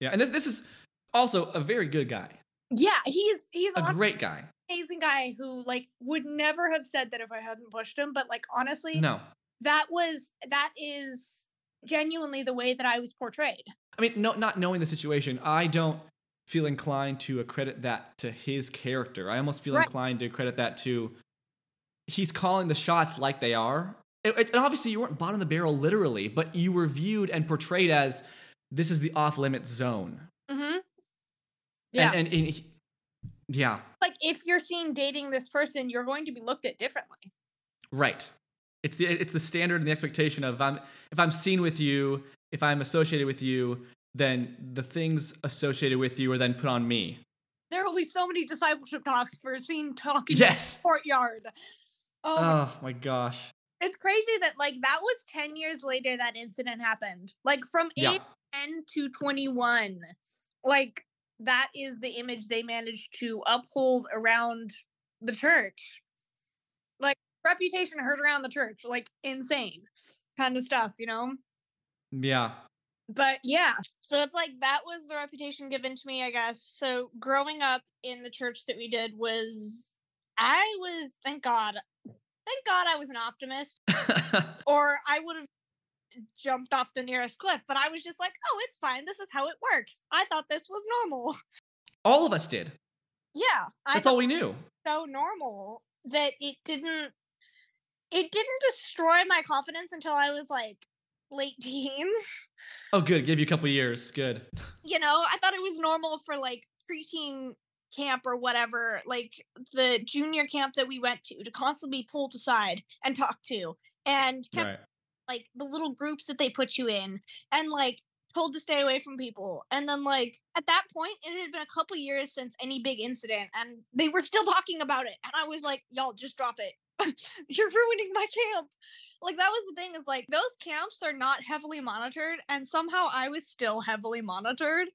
Yeah, and this this is also a very good guy. Yeah, he's he's A great guy. amazing guy who like would never have said that if I hadn't pushed him. But like honestly, No. that was that is genuinely the way that I was portrayed. I mean, no, not knowing the situation, I don't feel inclined to accredit that to his character. I almost feel Right. inclined to credit that to he's calling the shots like they are. It- it- and obviously, you weren't bottom of the barrel literally, but you were viewed and portrayed as this is the off limits zone. Mm-hmm. Yeah, And, and, and he- yeah, like if you're seen dating this person, you're going to be looked at differently. right. It's the it's the standard and the expectation of I'm if I'm seen with you, if I'm associated with you, then the things associated with you are then put on me. There will be so many discipleship talks for seen talking Yes. courtyard. Oh, my Oh my gosh. it's crazy that like that was 10 years later that incident happened like from Yeah. age 10 to 21 like that is the image they managed to uphold around the church like reputation heard around the church like insane kind of stuff you know Yeah. but yeah so it's like that was the reputation given to me i guess so growing up in the church that we did was i was thank god thank god i was an optimist or I would have jumped off the nearest cliff. But I was just like, oh, it's fine. This is how it works. I thought this was normal. all of us did. Yeah, That's all we knew. so normal that it didn't. It didn't destroy my confidence until I was like late teens. Oh, good. Gave you a couple years. Good. You know, I thought it was normal for like preteen camp or whatever, like the junior camp that we went to, to constantly be pulled aside and talked to, and kept Right. like the little groups that they put you in and like told to stay away from people and then like at that point it had been a couple years since any big incident and they were still talking about it and i was like y'all just drop it you're ruining my camp like that was the thing is like those camps are not heavily monitored and somehow i was still heavily monitored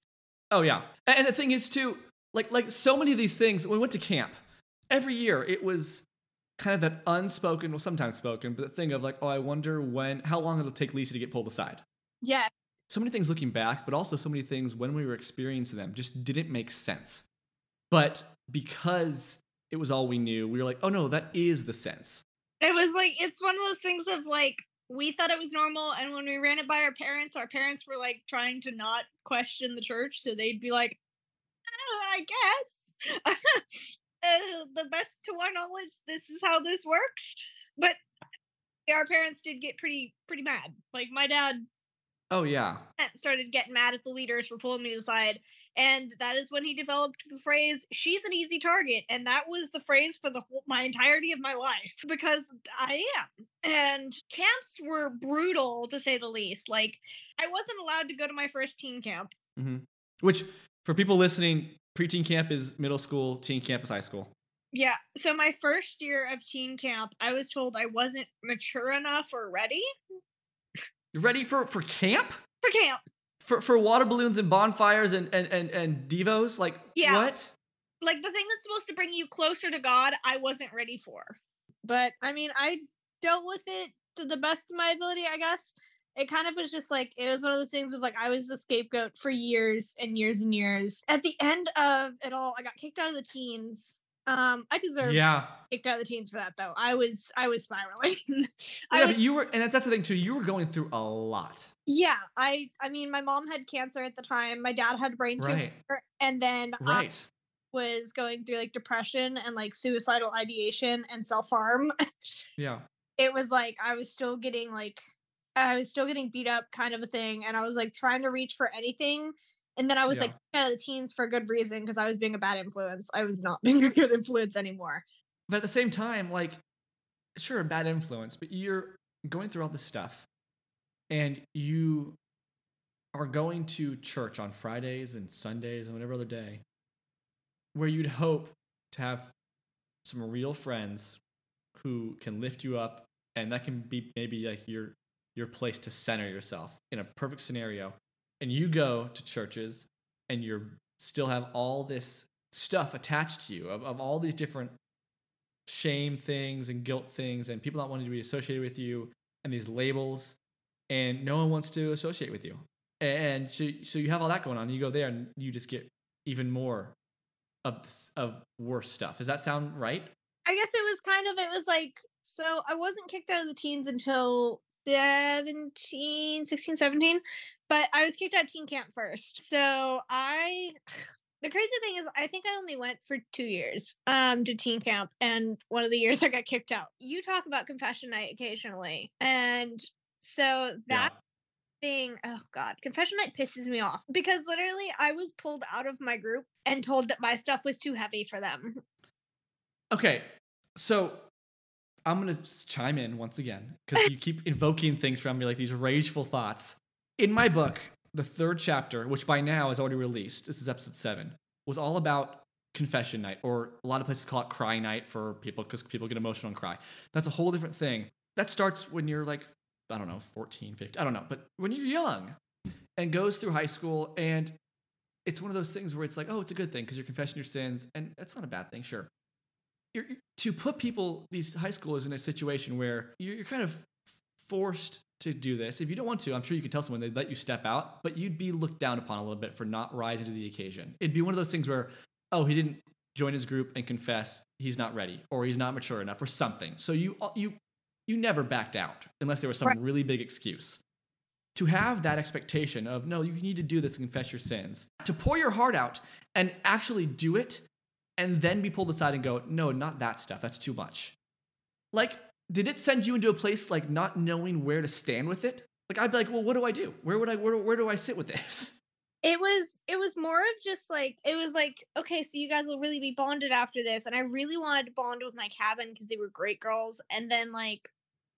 Oh yeah. And the thing is too, like like so many of these things. When we went to camp, every year it was kind of that unspoken, well sometimes spoken, but the thing of like, oh, I wonder when, how long it'll take Lisa to get pulled aside. yeah So many things looking back, but also so many things when we were experiencing them just didn't make sense. But because it was all we knew, we were like, oh no, that is the sense. It was like it's one of those things of like we thought it was normal, and when we ran it by our parents, our parents were like trying to not question the church, so they'd be like, "Oh, "I guess, uh, the best to our knowledge, this is how this works." But our parents did get pretty pretty mad. Like my dad Oh yeah. started getting mad at the leaders for pulling me aside And that is when he developed the phrase, she's an easy target. And that was the phrase for the whole, my entirety of my life because I am. And camps were brutal to say the least. Like, I wasn't allowed to go to my first teen camp. hmm Which, for people listening, preteen camp is middle school, teen camp is high school. Yeah. So, my first year of teen camp, I was told I wasn't mature enough or ready ready for for camp? for camp. For for water balloons and bonfires and and and, and devos? Like Yeah. what? like the thing that's supposed to bring you closer to God, I wasn't ready for. But I mean, I dealt with it to the best of my ability, I guess. It kind of was just like it was one of those things of like I was the scapegoat for years and years and years. At the end of it all, I got kicked out of the teens. Um, I deserve Yeah. kicked out of the teens for that though. I was I was spiraling. I Yeah, but you were, and that's, that's the thing too. You were going through a lot, yeah, I I mean, my mom had cancer at the time. My dad had brain tumor, right? and then I Right. was going through like depression and like suicidal ideation and self harm. Yeah. it was like I was still getting like I was still getting beat up kind of a thing and I was like trying to reach for anything and then I was like Yeah. out of the teens for a good reason because I was being a bad influence. I was not being a good influence anymore. But at the same time, like, sure, a bad influence, but you're going through all this stuff, and you are going to church on Fridays and Sundays and whatever other day, where you'd hope to have some real friends who can lift you up, and that can be maybe like your your place to center yourself in a perfect scenario. And you go to churches, and you're still have all this stuff attached to you of, of all these different shame things and guilt things and people not wanting to be associated with you and these labels and no one wants to associate with you. And so, so you have all that going on. You go there and you just get even more of of worse stuff. Does that sound right? I guess it was kind of it was like so I wasn't kicked out of the teens until 17 16 17 but I was kicked out of teen camp first. So I the crazy thing is I think I only went for 2 years um to teen camp and one of the years I got kicked out. You talk about confession night occasionally and so that thing oh god confession night pisses me off because literally i was pulled out of my group and told that my stuff was too heavy for them okay so i'm gonna chime in once again because you keep invoking things from me like these rageful thoughts. In my book the third chapter which by now is already released this is episode 7 was all about confession night or a lot of places call it cry night for people because people get emotional and cry. That's a whole different thing. That starts when you're like i don't know 14 15 i don't know but when you're young and goes through high school and it's one of those things where it's like oh it's a good thing because you're confessing your sins and that's not a bad thing sure you're, to put people these high schoolers in a situation where you're, you're kind of forced to do this. If you don't want to i'm sure you can tell someone they'd let you step out but you'd be looked down upon a little bit for not rising to the occasion. It'd be one of those things where oh he didn't join his group and confess he's not ready or he's not mature enough or something. So you uh, you you never backed out unless there was some Right. really big excuse. To have that expectation of no you need to do this and confess your sins. To pour your heart out and actually do it and then be pulled aside and go no not that stuff. That's too much. Like did it send you into a place like not knowing where to stand with it? Like i'd be like well what do i do? Where would i where, where do i sit with this? It was it was more of just like it was like okay so you guys will really be bonded after this and i really wanted to bond with my cabin because they were great girls. And then like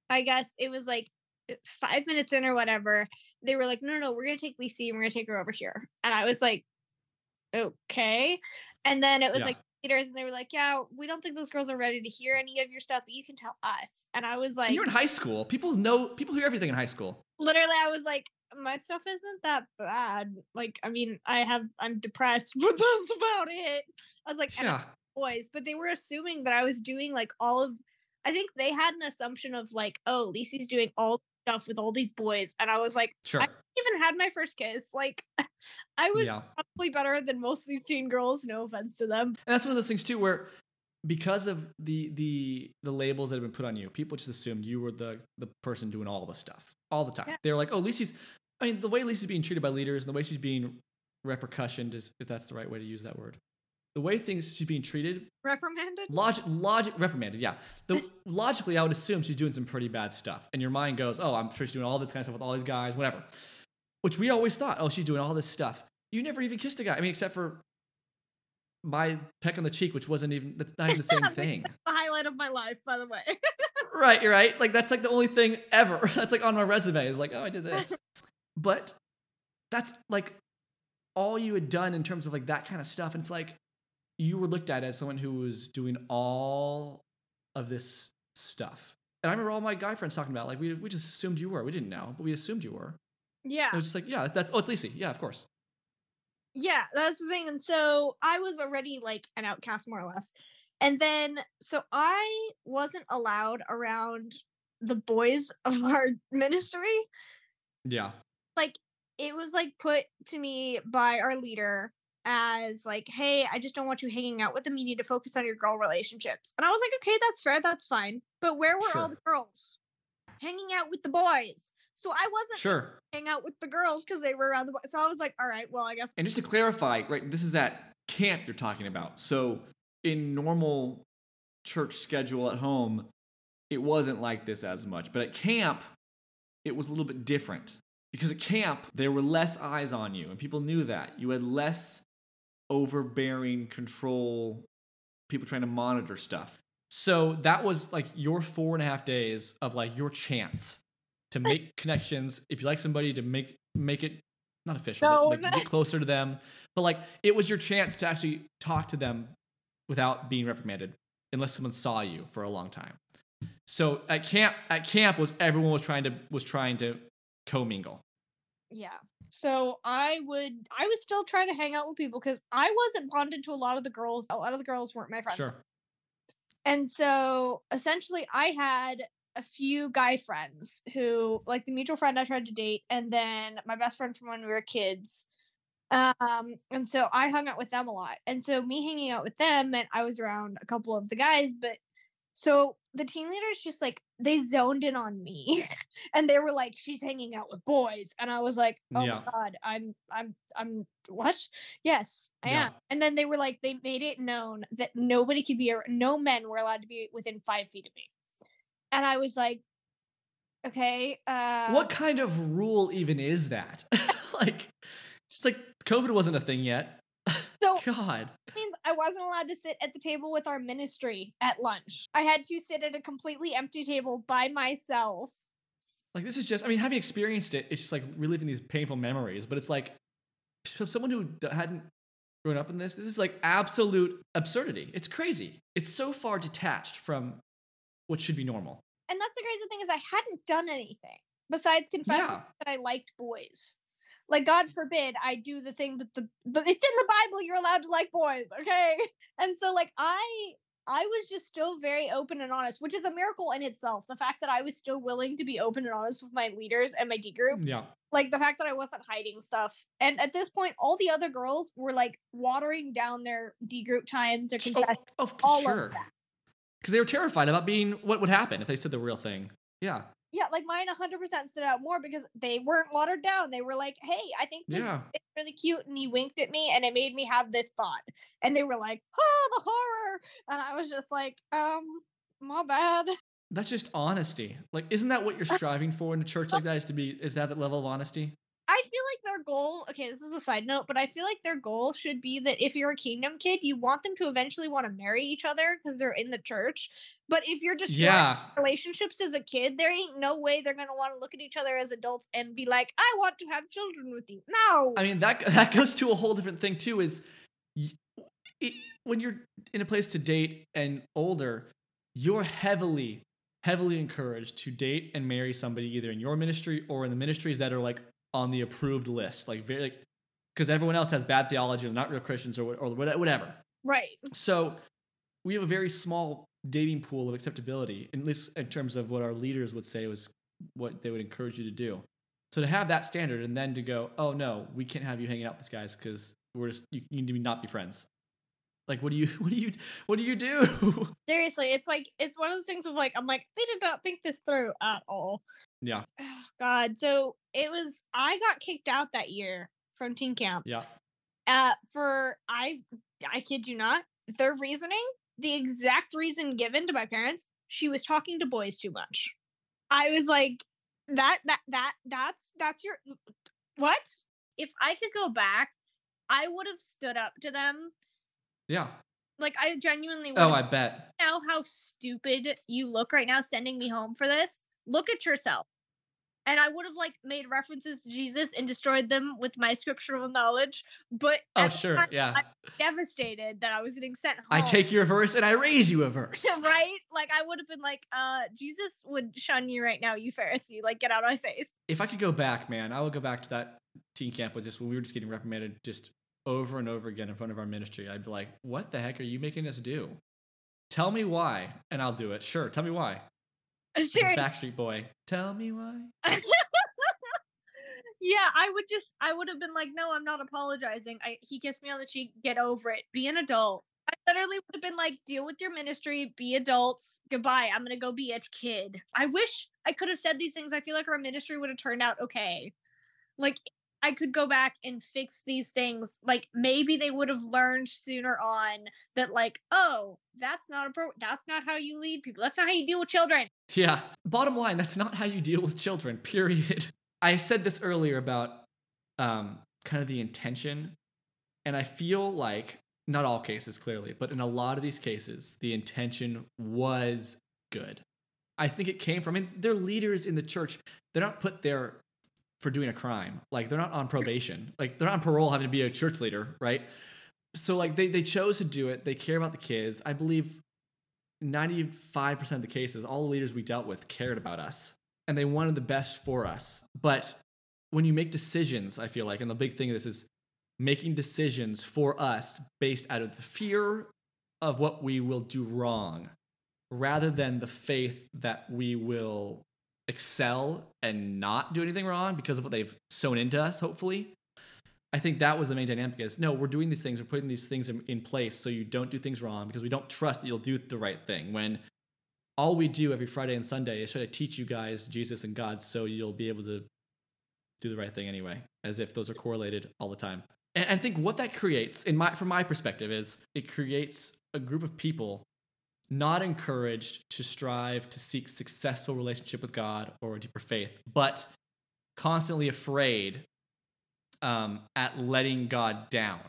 i guess it was like five minutes in or whatever they were like no no no we're gonna take lisa and we're gonna take her over here. And i was like okay. And then it was Yeah. like leaders and they were like yeah we don't think those girls are ready to hear any of your stuff but you can tell us. And i was like you're in high school. People know people hear everything in high school. Literally i was like my stuff isn't that bad. Like i mean i have i'm depressed but that's about it. I was like yeah. boys but they were assuming that i was doing like all of i think they had an assumption of like oh Lisi's doing all stuff with all these boys and i was like sure I even had my first kiss like i was yeah probably better than most of these teen girls no offense to them And that's one of those things too where because of the the the labels that have been put on you, people just assumed you were the the person doing all the stuff all the time. Yeah. They're like, oh, Lisi's. I mean, the way Lisi's being treated by leaders and the way she's being repercussioned is, if that's the right way to use that word, the way things she's being treated, reprimanded logic, logic, reprimanded. Yeah, the logically, I would assume she's doing some pretty bad stuff, and your mind goes, oh, I'm sure she's doing all this kind of stuff with all these guys, whatever. Which we always thought, oh, she's doing all this stuff. you never even kissed a guy. I mean, except for my peck on the cheek, which wasn't even that's not even the same thing. The highlight of my life, by the way. right, you're right. Like that's like the only thing ever. That's like on my resume is like, oh, I did this. but that's like all you had done in terms of like that kind of stuff. And it's like you were looked at as someone who was doing all of this stuff. And I remember all my guy friends talking about like we we just assumed you were. We didn't know, but we assumed you were. yeah. It was just like, yeah, that's oh, it's Lacey. Yeah, of course. Yeah, that's the thing. And so I was already like an outcast more or less. And then so I wasn't allowed around the boys of our ministry. Yeah. Like it was like put to me by our leader as like, hey, I just don't want you hanging out with them. You need to focus on your girl relationships. And I was like, okay, that's fair, that's fine. But where were all the girls? Hanging out with the boys. So I wasn't Sure. hang out with the girls because they were around the boys. So I was like, all right, well, I guess And just to clarify, right, this is at camp you're talking about. So in normal church schedule at home, it wasn't like this as much. But at camp, it was a little bit different. Because at camp, there were less eyes on you, and people knew that. You had less overbearing control, people trying to monitor stuff. So that was like your four and a half days of like your chance to make connections. If you like somebody, to make make it not official, No, but like, get closer to them. But like it was your chance to actually talk to them without being reprimanded, unless someone saw you for a long time. So at camp, at camp was everyone was trying to was trying to commingle. yeah so i would i was still trying to hang out with people because i wasn't bonded to a lot of the girls a lot of the girls weren't my friends Sure. and so essentially i had a few guy friends who like the mutual friend i tried to date and then my best friend from when we were kids um and so i hung out with them a lot and so me hanging out with them meant i was around a couple of the guys but so the team leaders just like they zoned in on me and they were like she's hanging out with boys and i was like oh Yeah. my god i'm i'm i'm what yes i Yeah. am and then they were like they made it known that nobody could be no men were allowed to be within five feet of me and i was like okay uh what kind of rule even is that? like, it's like COVID wasn't a thing yet. So God. means I wasn't allowed to sit at the table with our ministry at lunch. I had to sit at a completely empty table by myself. Like this is just, I mean, having experienced it, it's just like reliving these painful memories. But it's like, someone who hadn't grown up in this, this is like absolute absurdity. It's crazy. It's so far detached from what should be normal. And that's the crazy thing is I hadn't done anything besides confessing Yeah. that I liked boys. Like God forbid I do the thing that the but it's in the Bible you're allowed to like boys, okay? And so like I I was just still very open and honest, which is a miracle in itself. The fact that I was still willing to be open and honest with my leaders and my D group Yeah. like the fact that I wasn't hiding stuff. And at this point, all the other girls were like watering down their D group times, their Sh- confessions. Oh, of all of sure. Because they were terrified about being what would happen if they said the real thing. Yeah. Yeah, like mine 100% stood out more because they weren't watered down. They were like, "Hey, I think this Yeah. is really cute," and he winked at me, and it made me have this thought. And they were like, "Oh, the horror!" And I was just like, "Um, my bad." That's just honesty. Like, isn't that what you're striving for in a church like that? Is to be is that the level of honesty? I feel like their goal, okay, this is a side note, but I feel like their goal should be that if you're a kingdom kid, you want them to eventually want to marry each other because they're in the church. But if you're just Yeah. relationships as a kid, there ain't no way they're gonna want to look at each other as adults and be like, I want to have children with you. No. I mean that that goes to a whole different thing too. Is it, when you're in a place to date and older, you're heavily, heavily encouraged to date and marry somebody either in your ministry or in the ministries that are like on the approved list, like very like because everyone else has bad theology or not real Christians or or whatever. right. So we have a very small dating pool of acceptability, at least in terms of what our leaders would say was what they would encourage you to do. So to have that standard and then to go, oh no, we can't have you hanging out with these guys because we're just you, you need to not be friends. Like what do you what do you what do you do? Seriously, it's like it's one of those things of like I'm like they did not think this through at all. yeah, God, so it was I got kicked out that year from teen camp. yeah. Uh, for I I kid you not, their reasoning, the exact reason given to my parents, she was talking to boys too much. I was like, that that that that's that's your what? If I could go back I would have stood up to them. Yeah. Like I genuinely would Oh, I bet. Now how stupid you look right now sending me home for this. Look at yourself. And I would have like made references to Jesus and destroyed them with my scriptural knowledge. But Oh, sure. time, Yeah. I'm devastated that I was getting sent home. I take your verse and I raise you a verse. right? Like I would have been like, uh, Jesus would shun you right now, you Pharisee. Like get out of my face. If I could go back, man, I would go back to that teen camp with just when we were just getting reprimanded just over and over again in front of our ministry. I'd be like, what the heck are you making us do? Tell me why, and I'll do it. Sure, tell me why. Seriously. Backstreet Boy, tell me why. yeah, I would just I would have been like, no, I'm not apologizing. I he kissed me on the cheek, get over it. Be an adult. I literally would have been like, deal with your ministry, be adults. Goodbye. I'm gonna go be a kid. I wish I could have said these things. I feel like our ministry would have turned out okay. Like I could go back and fix these things. Like maybe they would have learned sooner on that, like, oh, that's not a pro- that's not how you lead people. That's not how you deal with children. Yeah. Bottom line, that's not how you deal with children, period. I said this earlier about um, kind of the intention. And I feel like, not all cases clearly, but in a lot of these cases, the intention was good. I think it came from, I mean, they're leaders in the church. They're not put there for doing a crime. Like, they're not on probation. Like, they're not on parole having to be a church leader, right? So, like, they, they chose to do it. They care about the kids. I believe 95% of the cases, all the leaders we dealt with cared about us and they wanted the best for us. But when you make decisions, I feel like, and the big thing of this is making decisions for us based out of the fear of what we will do wrong rather than the faith that we will excel and not do anything wrong because of what they've sown into us, hopefully. I think that was the main dynamic is no, we're doing these things, we're putting these things in, in place so you don't do things wrong because we don't trust that you'll do the right thing. When all we do every Friday and Sunday is try to teach you guys Jesus and God so you'll be able to do the right thing anyway, as if those are correlated all the time. And I think what that creates, in my from my perspective, is it creates a group of people not encouraged to strive to seek successful relationship with God or a deeper faith, but constantly afraid um, at letting God down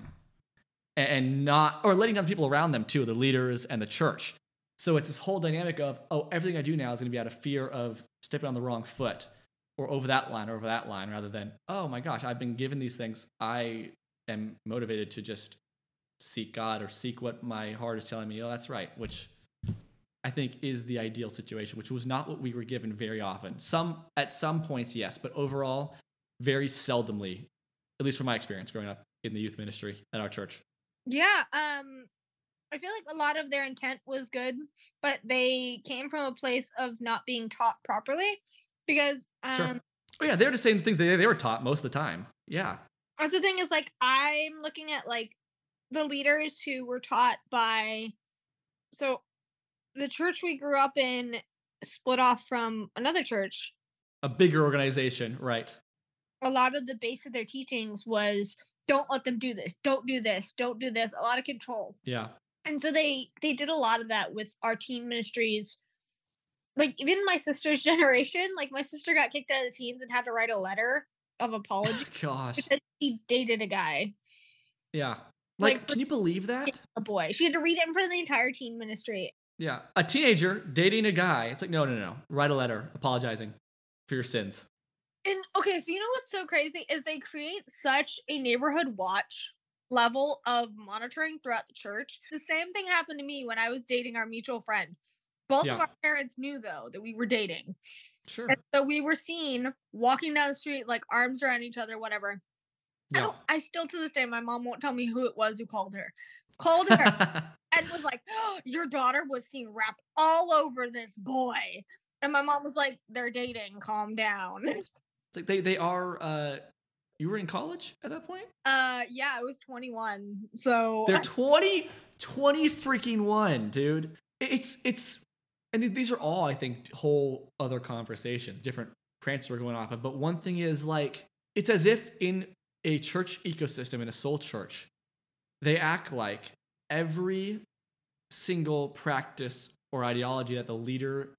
and not or letting down the people around them too, the leaders and the church. So it's this whole dynamic of, oh, everything I do now is going to be out of fear of stepping on the wrong foot or over that line or over that line rather than, oh my gosh, I've been given these things. I am motivated to just seek God or seek what my heart is telling me. Oh, that's right, which I think is the ideal situation, which was not what we were given very often. Some at some points, yes, but overall, very seldomly, at least from my experience growing up in the youth ministry at our church. Yeah, um I feel like a lot of their intent was good, but they came from a place of not being taught properly because um Sure. Oh yeah, they were just saying the things they they were taught most of the time. Yeah. that's the thing is like I'm looking at like the leaders who were taught by so the church we grew up in split off from another church. A bigger organization, right? A lot of the base of their teachings was don't let them do this, don't do this, don't do this, a lot of control. Yeah. and so they they did a lot of that with our teen ministries like even my sister's generation like my sister got kicked out of the teens and had to write a letter of apology Gosh. because she dated a guy Yeah. Like, Like, can you believe that? a boy she had to read it in front of the entire teen ministry Yeah. A teenager dating a guy. It's like, no, no, no. Write a letter apologizing for your sins. and okay so you know what's so crazy is they create such a neighborhood watch level of monitoring throughout the church the same thing happened to me when i was dating our mutual friend both Yeah. of our parents knew though that we were dating Sure. And so we were seen walking down the street, like arms around each other, whatever. I, Yeah. don't, I still to this day, my mom won't tell me who it was who called her. Called her and was like, oh, "Your daughter was seen wrapped all over this boy." And my mom was like, "They're dating. Calm down." It's like they they are. uh You were in college at that point. Uh, yeah, I was 21, so They're 20, 20 freaking one, dude. It's it's, and these are all I think whole other conversations, different branches we're going off of. But one thing is like it's as if in a church ecosystem in a soul church, they act like every single practice or ideology that the leader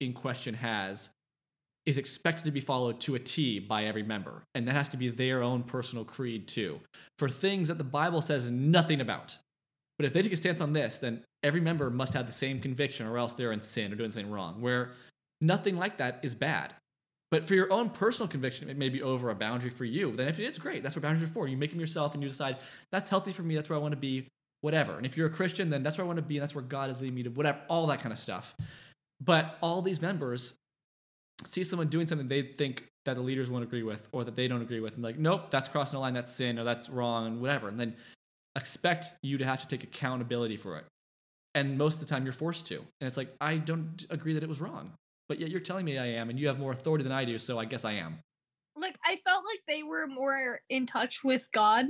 in question has is expected to be followed to a T by every member. And that has to be their own personal creed, too, for things that the Bible says nothing about. But if they take a stance on this, then every member must have the same conviction, or else they're in sin or doing something wrong, where nothing like that is bad. But for your own personal conviction, it may be over a boundary for you. Then if it is great, that's what boundaries are for. You make them yourself and you decide, that's healthy for me, that's where I want to be, whatever. And if you're a Christian, then that's where I want to be, and that's where God is leading me to, whatever, all that kind of stuff. But all these members see someone doing something they think that the leaders won't agree with or that they don't agree with, and like, nope, that's crossing a line, that's sin, or that's wrong, and whatever. And then expect you to have to take accountability for it. And most of the time you're forced to. And it's like, I don't agree that it was wrong. But yet you're telling me I am, and you have more authority than I do, so I guess I am. Like I felt like they were more in touch with God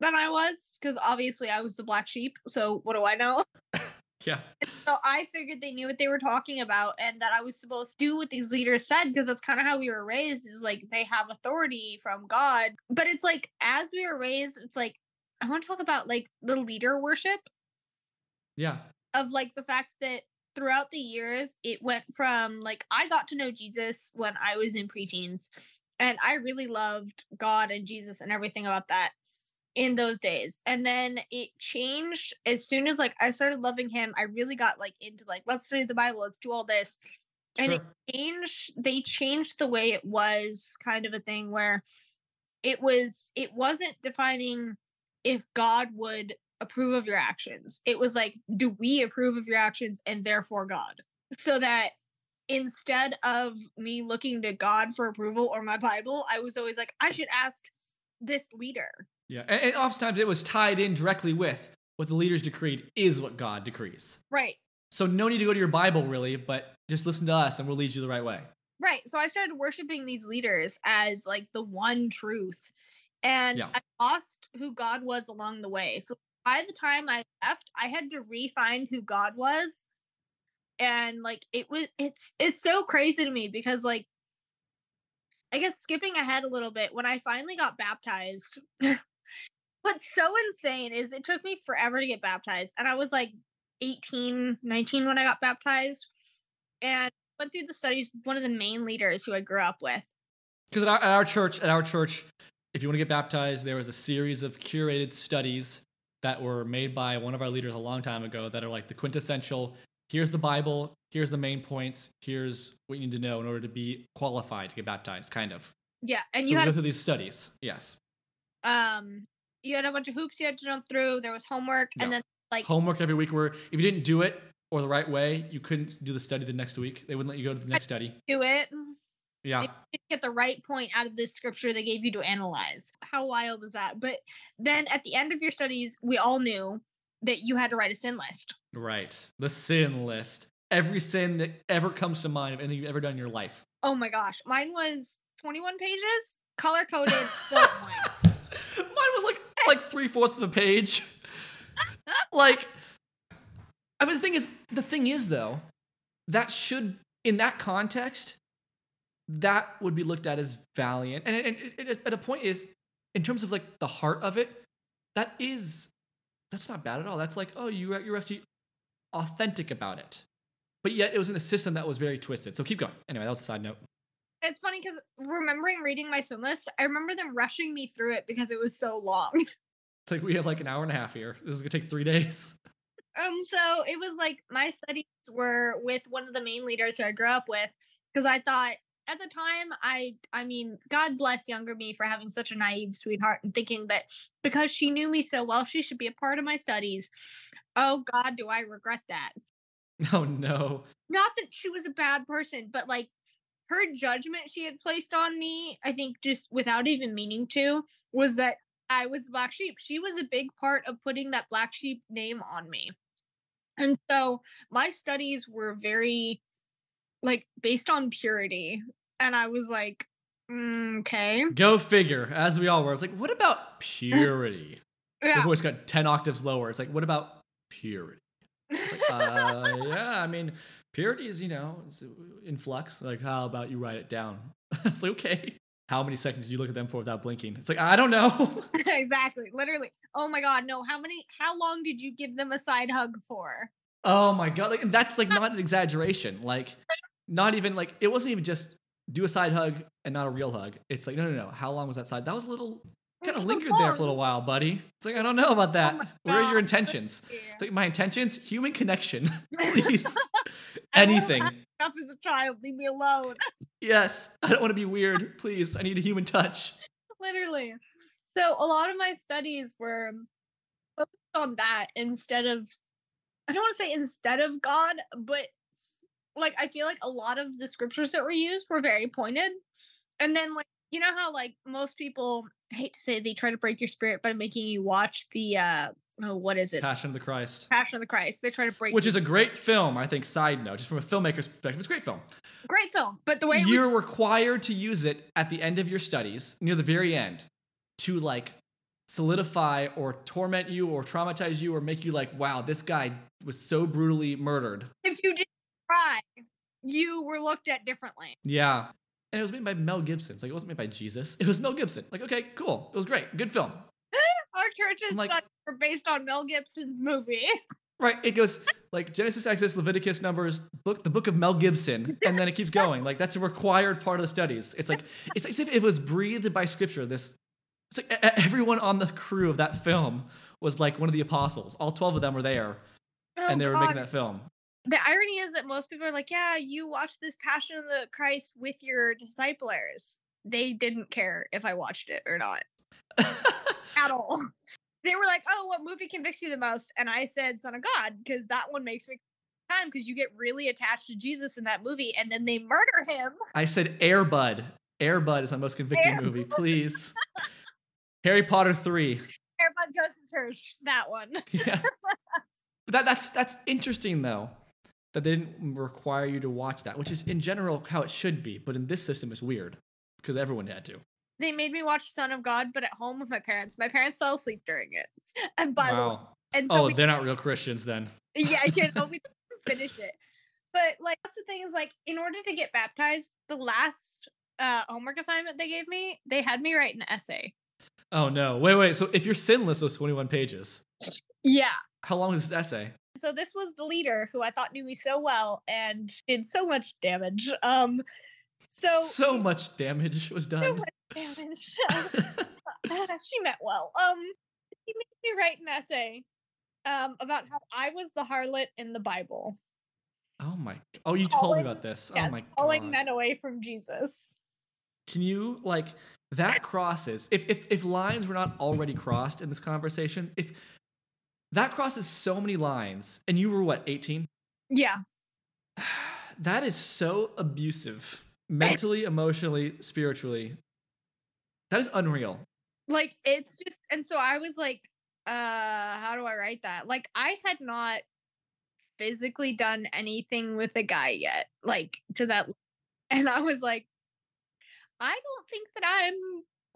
than I was, because obviously I was the black sheep. So what do I know? Yeah. So I figured they knew what they were talking about and that I was supposed to do what these leaders said because that's kind of how we were raised is like they have authority from God. But it's like as we were raised, it's like I want to talk about like the leader worship Yeah. of like the fact that throughout the years it went from like I got to know Jesus when I was in preteens and I really loved God and Jesus and everything about that in those days. And then it changed as soon as like I started loving him, I really got like into like let's study the Bible, let's do all this. And it changed they changed the way it was kind of a thing where it was it wasn't defining if God would approve of your actions. It was like, do we approve of your actions and therefore God? So that instead of me looking to God for approval or my Bible, I was always like, I should ask this leader. Yeah. And, and oftentimes it was tied in directly with what the leaders decreed is what God decrees. Right. So no need to go to your Bible really, but just listen to us and we'll lead you the right way. Right. So I started worshiping these leaders as like the one truth. And Yeah. I lost who God was along the way. So by the time I left, I had to re-find who God was. And like it was it's it's so crazy to me because like I guess skipping ahead a little bit, when I finally got baptized, what's so insane is it took me forever to get baptized. And I was like 18, 19 when I got baptized. And went through the studies one of the main leaders who I grew up with. Because at at our church, at our church, if you want to get baptized, there was a series of curated studies that were made by one of our leaders a long time ago that are like the quintessential. Here's the Bible. Here's the main points. Here's what you need to know in order to be qualified to get baptized. Kind of. Yeah, and so you had go through these studies. Yes. um you had a bunch of hoops you had to jump through. There was homework, and then like Homework every week. Where if you didn't do it or the right way, you couldn't do the study the next week. They wouldn't let you go to the next study. do it. Yeah. Get the right point out of this scripture they gave you to analyze. How wild is that? But then at the end of your studies, we all knew that you had to write a sin list. Right. The sin list. Every sin that ever comes to mind of anything you've ever done in your life. Oh my gosh, mine was 21 pages, color coded, bullet points. Mine was like like three fourths of a page. like, I mean, the thing is, the thing is though, that should in that context, that would be looked at as valiant, and, and, and at a point is in terms of like the heart of it, that is that's not bad at all. That's like, oh, you you're actually authentic about it, but yet it was in a system that was very twisted. So keep going. Anyway, that was a side note. It's funny because remembering reading my sin list, I remember them rushing me through it because it was so long. It's like we have like an hour and a half here. This is gonna take three days. Um, so it was like my studies were with one of the main leaders who I grew up with because I thought at the time I I mean God bless younger me for having such a naive sweetheart and thinking that because she knew me so well she should be a part of my studies. Oh God, do I regret that? Oh no. Not that she was a bad person, but like her judgment she had placed on me, I think just without even meaning to, was that I was the black sheep. She was a big part of putting that black sheep name on me. And so my studies were very like based on purity. And I was like, mm, okay. Go figure, as we all were. It's like, what about purity? The voice got 10 octaves lower. It's like, what about purity? Like, uh, yeah, I mean, purity is, you know, it's in flux. Like, how about you write it down? it's like, okay. How many seconds do you look at them for without blinking? It's like, I don't know. exactly. Literally. Oh my god, no. How many how long did you give them a side hug for? oh my God. Like, that's like not an exaggeration. Like, not even like it wasn't even just do a side hug and not a real hug. It's like no, no, no. How long was that side? That was a little kind of lingered there for a little while, buddy. It's like I don't know about that. Oh Where are your intentions? Like my intentions, human connection, please. Anything. Enough as a child, leave me alone. Yes, I don't want to be weird. Please, I need a human touch. Literally. So a lot of my studies were focused on that instead of I don't want to say instead of God, but like I feel like a lot of the scriptures that were used were very pointed. And then like you know how like most people I hate to say they try to break your spirit by making you watch the uh oh what is it? Passion of the Christ. Passion of the Christ. They try to break Which is a great film, I think, side note, just from a filmmaker's perspective. It's a great film. great film. But the way You're required to use it at the end of your studies, near the very end, to like solidify or torment you or traumatize you or make you like, wow, this guy was so brutally murdered. if you didn't try, you were looked at differently. Yeah. And it was made by Mel Gibson. It's like it wasn't made by Jesus. It was Mel Gibson. Like, okay, cool. It was great. Good film. Our church's I'm like- were based on Mel Gibson's movie. Right. It goes like Genesis, Exodus, Leviticus, Numbers, book the book of Mel Gibson, and then it keeps going. Like that's a required part of the studies. It's like it's as if it was breathed by scripture. This it's like everyone on the crew of that film was like one of the apostles. All twelve of them were there, oh, and they were making that film. The irony is that most people are like, yeah, you watched this Passion of the Christ with your disciplers. They didn't care if I watched it or not at all. They were like, oh, what movie convicts you the most? And I said Son of God, because that one makes me time because you get really attached to Jesus in that movie and then they murder him. I said Air Bud. Air Bud is my most convicting Air movie. Please. Harry Potter three. Everybody goes to church. That one. Yeah. But that, that's that's interesting though. That they didn't require you to watch that, which is in general how it should be. But in this system, it's weird because everyone had to. They made me watch Son of God, but at home with my parents. My parents fell asleep during it. And by the way, wow. and so Oh, they're not real Christians then. yeah, you know, we didn't finish it. But like that's the thing is like in order to get baptized, the last uh homework assignment they gave me, they had me write an essay. Oh no. Wait, wait. So if you're sinless, those 21 pages. Yeah. How long is this essay? So this was the leader who I thought knew me so well and did so much damage. Um so So much damage was so done. much damage. she meant well. Um he made me write an essay um about how I was the harlot in the Bible. oh my. Oh, you told me about this. Yes, oh my calling god. men away from Jesus. Can you like that crosses if if if lines were not already crossed in this conversation, if that crosses so many lines and you were what, 18? Yeah. That is so abusive. Mentally, emotionally, spiritually. That is unreal. like it's just and so i was like uh how do i write that like i had not physically done anything with a guy yet like to that and i was like i don't think that i'm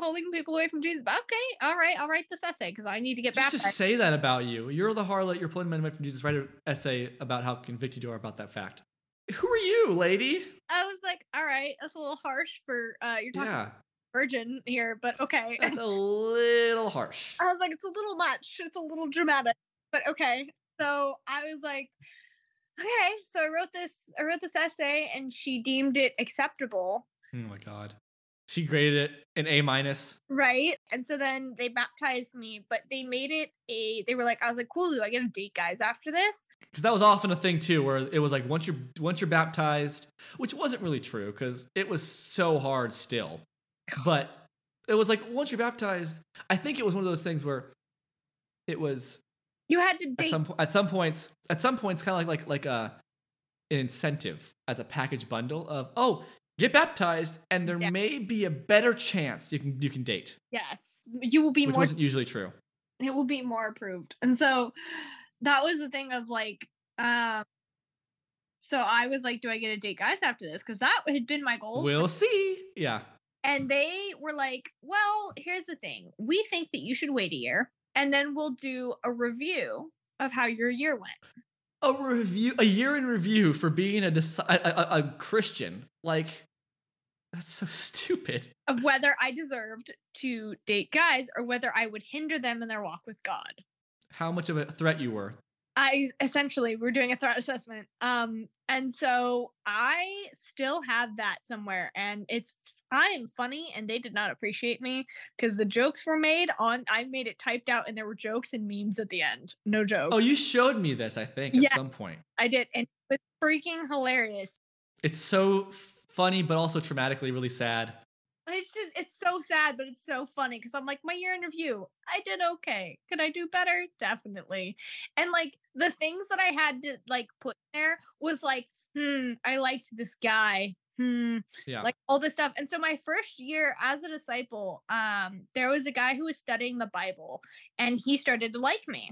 pulling people away from jesus but okay all right i'll write this essay because i need to get back to you. Just to say that about you. You're the harlot, you're pulling men away from Jesus. Write an essay about how convicted you are about that fact. Who are you, lady? i was like all right that's a little harsh for uh you're talking Yeah, virgin here but okay that's a little harsh. I was like, it's a little much. It's a little dramatic, but okay. So I was like, okay. So I wrote this. I wrote this essay, and she deemed it acceptable, Oh my god. She graded it an A minus. right? And so then they baptized me, but they made it a. They were like, I was like, cool. Do I get a date, guys? After this? because that was often a thing too where it was like once you're once you're baptized which wasn't really true because it was so hard still but it was like once you're baptized i think it was one of those things where it was You had to at some at some points at some points kind of like like like a an incentive as a package bundle of oh get baptized and there Yeah. may be a better chance you can you can date yes, you will be which more. wasn't usually true It will be more approved, and so that was the thing of like. um so I was like, "Do I get a date, guys, after this?" Because that had been my goal. we'll see yeah And they were like, well, here's the thing. We think that you should wait a year and then we'll do a review of how your year went. a review a year in review for being a, a, a, a christian like that's so stupid Of whether I deserved to date guys or whether I would hinder them in their walk with God. how much of a threat you were I essentially we're doing a threat assessment. Um, and so I still have that somewhere, and it's I am funny, and they did not appreciate me because the jokes were made on. I made it typed out, and there were jokes and memes at the end. No joke. Oh, you showed me this, I think, at Yeah. some point. I did, and it was freaking hilarious. It's so funny, but also traumatically really sad. It's just it's so sad, but it's so funny because I'm like my year in review. I did okay. Could I do better? Definitely. And like the things that I had to like put there was like, hmm, I liked this guy. Hmm, Yeah. like all this stuff. And so my first year as a disciple, um, there was a guy who was studying the Bible and he started to like me.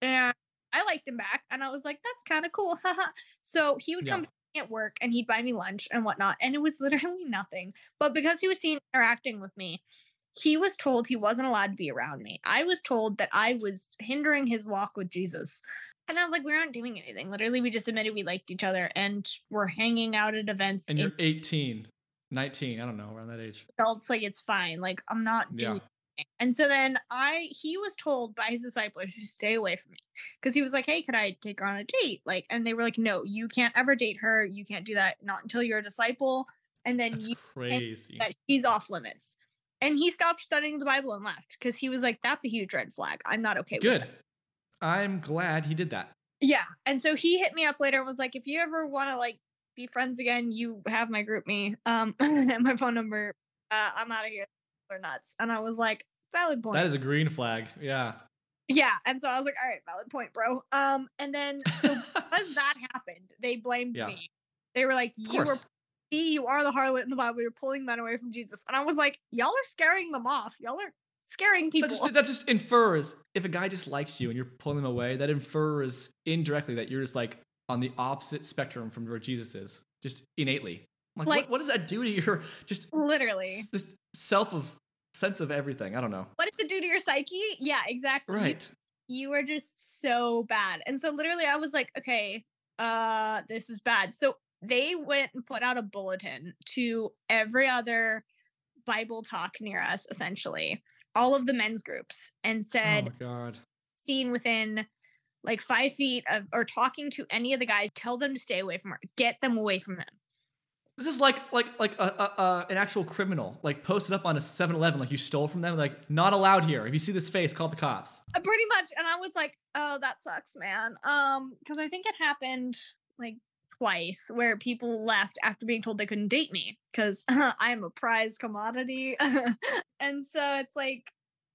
And I liked him back and I was like, that's kind of cool. so he would Yeah. come at work and he'd buy me lunch and whatnot. And it was literally nothing. But because he was seen interacting with me, he was told he wasn't allowed to be around me. I was told that I was hindering his walk with Jesus. And I was like, we aren't doing anything. Literally, we just admitted we liked each other and we're hanging out at events. and in you're 18, 19, I don't know, around that age. adults like it's fine like i'm not doing anything. And so then i he was told by his disciples to stay away from me because he was like hey could i take her on a date? Like and they were like no you can't ever date her. You can't do that. Not until you're a disciple. And then That's you crazy. that she's off limits. And he stopped studying the bible and left because he was like that's a huge red flag. I'm not okay with Good. I'm glad he did that. yeah. And so he hit me up later and was like if you ever want to like be friends again you have my GroupMe um and my phone number. Uh i'm out of here they're nuts. And i was like valid point. That is a green flag. Yeah. yeah. And so i was like all right valid point bro. Um and then so because that happened they blamed Yeah. me. They were like you were see you are the harlot in the bible. You're pulling men away from jesus. And i was like y'all are scaring them off. Y'all are scaring people That just, that just infers if a guy just likes you and you're pulling him away, that infers indirectly that you're just like on the opposite spectrum from where Jesus is, just innately. I'm like, Like- what, what does that do to your just literally. s- self of sense of everything? I don't know. what does it do to your psyche yeah exactly Right. you are just so bad. And so literally I was like, okay, uh this is bad. So they went and put out a bulletin to every other Bible talk near us essentially, all of the men's groups and Oh said my god. seen within like 5 feet of or talking to any of the guys, tell them to stay away from her. Get them away from him. This is like like like a, a, a an actual criminal, like posted up on a 7-Eleven, like you stole from them, like not allowed here. If you see this face, call the cops. Uh, pretty much and i was like oh that sucks man um because i think it happened like twice where people left after being told they couldn't date me because i'm a prized commodity and so it's like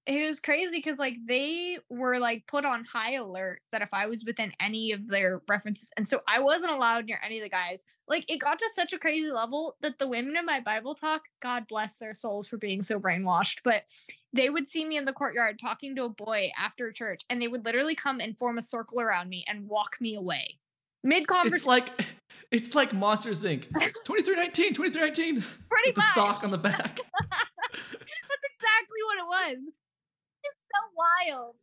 it was crazy because like they were like put on high alert that if i was within any of their references and so i wasn't allowed near any of the guys like it got to such a crazy level that the women in my bible talk god bless their souls for being so brainwashed but they would see me in the courtyard talking to a boy after church and they would literally come and form a circle around me and walk me away mid It's conversation like it's like Monsters Inc. 2319, 2319 pretty with the sock on the back. that's exactly what it was it's so wild